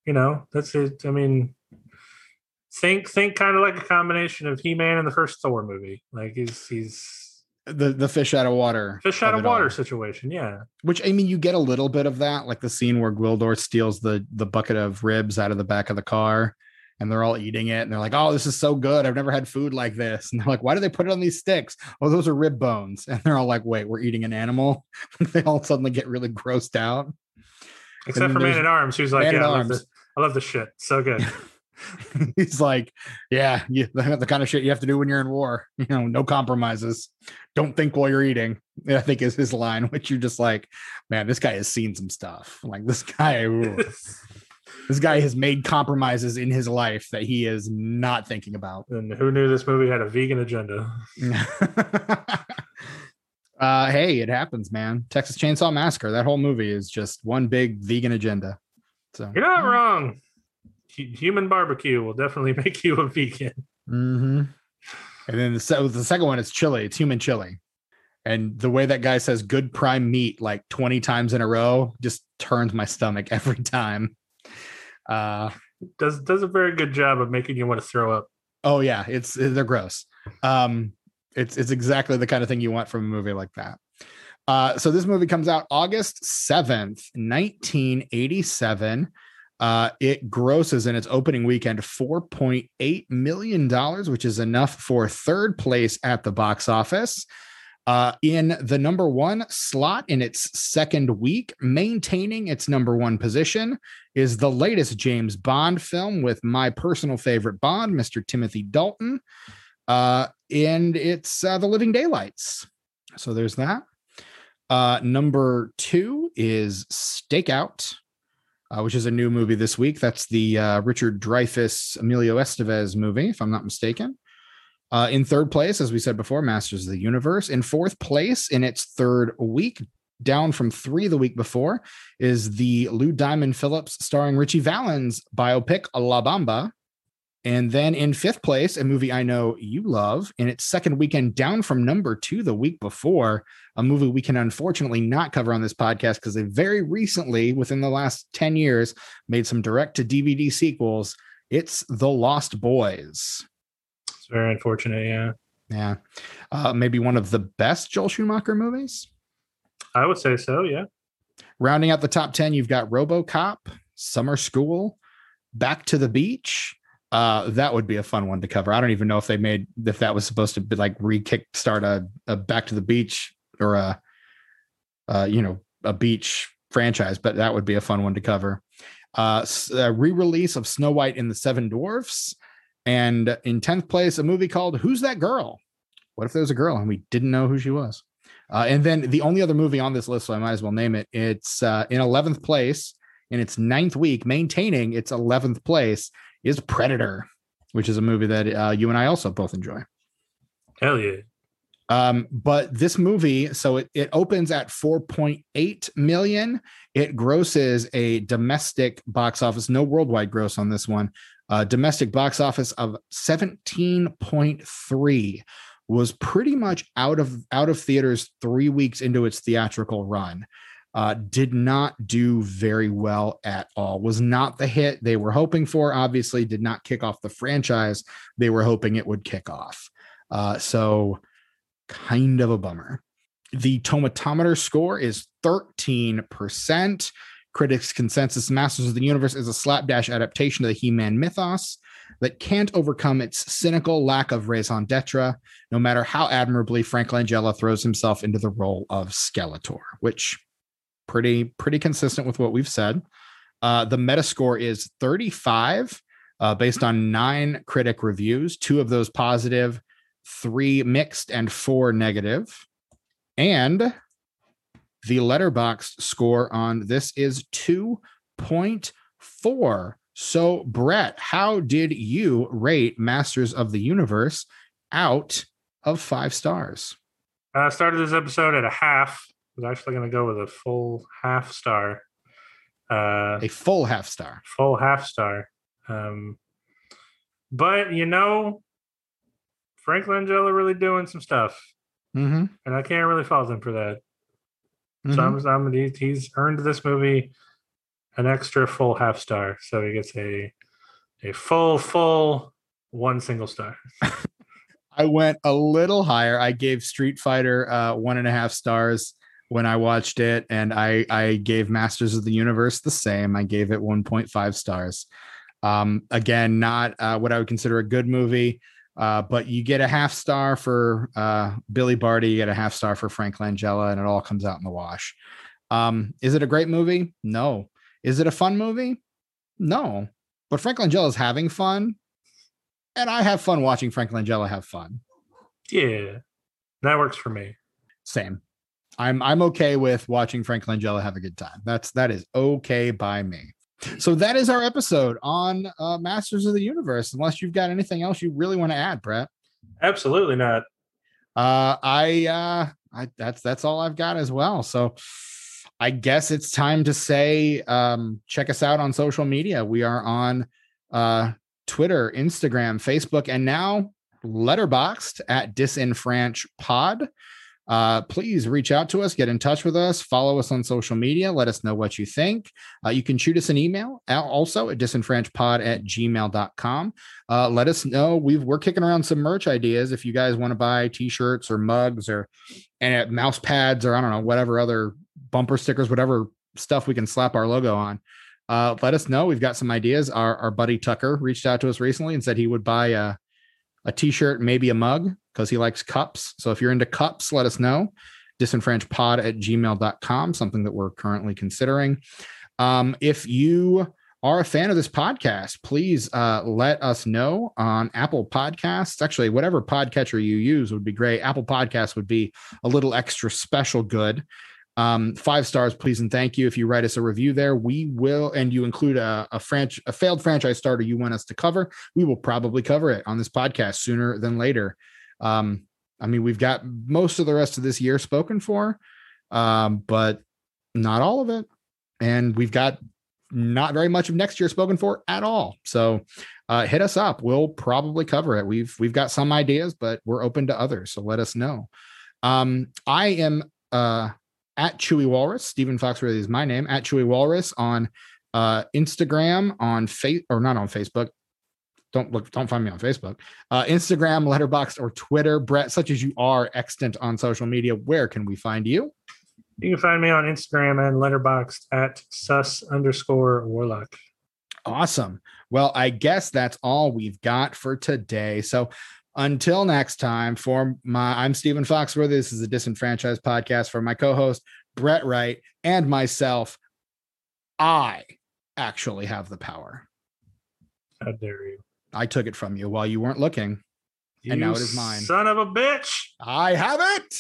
You know that's it. I mean think think kind of like a combination of he-man and the first thor movie. Like he's he's the the fish out of water fish out of it all. water situation yeah. Which i mean you get a little bit of that like the scene where gwildor steals the the bucket of ribs out of the back of the car and they're all eating it and they're like oh this is so good. I've never had food like this. And they're like why do they put it on these sticks? Oh those are rib bones. And they're all like wait we're eating an animal? [LAUGHS] They all suddenly get really grossed out. Except for man at arms who's like Man yeah I love, this, I love this shit. So good [LAUGHS] [LAUGHS] he's like yeah you, [LAUGHS] the kind of shit you have to do when you're in war [LAUGHS] you know no compromises. Don't think while you're eating i think is his line which you're just like man this guy has seen some stuff. Like this guy ooh. this guy has made compromises in his life that he is not thinking about. And who knew this movie had a vegan agenda? Uh hey it happens man. Texas chainsaw massacre that whole movie is just one big vegan agenda. So you're not wrong human barbecue will definitely [LAUGHS] make you a vegan hmm And then the, the second one is chili. It's human chili. And the way that guy says good prime meat like 20 times in a row just turns my stomach [LAUGHS] every time. Uh does does a very good job of making you want to throw up oh yeah, it's they're gross. Um it's it's exactly the kind of thing you want from a movie like that. Uh so this movie comes out August 7th, 1987. Uh, it grosses in its opening weekend $4.8 million, which is enough for third place at the box office. Uh, in the number one slot in its second week, maintaining its number one position, is the latest James Bond film with my personal favorite Bond, Mr. Timothy Dalton. Uh, and it's uh, The Living Daylights. So there's that. Uh, number two is Stakeout uh, which is a new movie this week. That's the uh, Richard Dreyfuss Emilio Estevez movie, if I'm not mistaken. Uh, in third place, as we said before, Masters of the Universe. In fourth place, in its third week, down from three the week before, is the Lou Diamond Phillips starring Ritchie Valens biopic La Bamba. And then in fifth place, a movie I know you love, in its second weekend, down from number two the week before, a movie we can unfortunately not cover on this podcast because they very recently, within the last 10 years, made some direct to DVD sequels. It's The Lost Boys. it's very unfortunate yeah Yeah. Uh, maybe one of the best Joel Schumacher movies. i would say so yeah Rounding out the top 10, you've got Robocop, Summer School, Back to the Beach. Uh, that would be a fun one to cover. I don't even know if they made if that was supposed to be like re-kick start a, a Back to the Beach or a, uh, you know, a beach franchise, but that would be a fun one to cover. Uh, a re-release of Snow White and the Seven Dwarfs, and in tenth place, a movie called Who's That Girl? What if there was a girl and we didn't know who she was? Uh, and then the only other movie on this list, so I might as well name it. It's uh, in eleventh place in its ninth week, maintaining its eleventh place, is Predator, which is a movie that uh, you and I also both enjoy. Hell yeah! Um, but this movie, so it, it opens at 4.8 million. It grosses a domestic box office, no worldwide gross on this one. Uh, domestic box office of 17.3 was pretty much out of out of theaters three weeks into its theatrical run. Uh, did not do very well at all. Was not the hit they were hoping for. Obviously, did not kick off the franchise they were hoping it would kick off. Uh, so kind of a bummer. The tomatometer score is 13%. Critics' consensus Masters of the Universe is a slapdash adaptation of the He Man mythos that can't overcome its cynical lack of raison d'etre, no matter how admirably Frank Langella throws himself into the role of Skeletor, which pretty pretty consistent with what we've said. Uh, the Metascore is 35, uh, based on nine critic reviews, two of those positive, three mixed, and four negative. And the Letterboxd score on this is 2.4. So, Brett, how did you rate Masters of the Universe out of five stars? I started this episode at a half. Was actually going to go with a full half star. Uh, a full half star. Full half star. Um, but you know, Frank Langella really doing some stuff, mm-hmm. and I can't really fault him for that. Mm-hmm. So I'm, I'm, he's earned this movie an extra full half star, so he gets a a full full one single star. [LAUGHS] I went a little higher. I gave Street Fighter uh, one and a half stars when I watched it, and I I gave Masters of the Universe the same. I gave it 1.5 stars. Um, again, not uh, what I would consider a good movie. Uh, but you get a half star for uh, Billy Barty, you get a half star for Frank Langella, and it all comes out in the wash. Um, is it a great movie? No. Is it a fun movie? No. But Frank Langella is having fun, and I have fun watching Frank Langella have fun. Yeah, that works for me. Same. I'm I'm okay with watching Frank Langella have a good time. That's that is okay by me. So that is our episode on uh, Masters of the Universe. Unless you've got anything else you really want to add, Brett. Absolutely not. Uh, I uh, I that's that's all I've got as well. So I guess it's time to say um, check us out on social media. We are on uh, Twitter, Instagram, Facebook, and now letterboxd at Disenfranch Pod uh, please reach out to us, get in touch with us, follow us on social media, let us know what you think. Uh, you can shoot us an email also at disenfranchpod at gmail.com. Uh, let us know. We've, we're kicking around some merch ideas. If you guys want to buy t-shirts or mugs or and mouse pads or I don't know, whatever other bumper stickers, whatever stuff we can slap our logo on. Uh, let us know. We've got some ideas. Our, our buddy Tucker reached out to us recently and said he would buy a, a t-shirt, maybe a mug because he likes cups. So if you're into cups, let us know. Disenfranchpod at gmail.com, something that we're currently considering. Um, if you are a fan of this podcast, please uh, let us know on Apple Podcasts. Actually, whatever podcatcher you use would be great. Apple Podcasts would be a little extra special good. Um, five stars, please and thank you. If you write us a review there, we will, and you include a, a franch a failed franchise starter you want us to cover, we will probably cover it on this podcast sooner than later. Um, I mean, we've got most of the rest of this year spoken for, um, but not all of it. And we've got not very much of next year spoken for at all. So uh, hit us up. We'll probably cover it. We've we've got some ideas, but we're open to others. So let us know. Um, I am uh, at Chewy Walrus. Stephen Foxworthy is my name. At Chewy Walrus on uh, Instagram, on face or not on Facebook, don't look don't find me on facebook uh, instagram Letterboxd or twitter brett such as you are extant on social media where can we find you You can find me on Instagram and Letterboxd at sus underscore warlock. Awesome. Well, I guess that's all we've got for today. So until next time, for my I'm Stephen Foxworthy. This is a disenfranchised podcast for my co-host Brett Wright and myself. I actually have the power. How dare you? I took it from you while you weren't looking. You And now it is mine. Son of a bitch. I have it.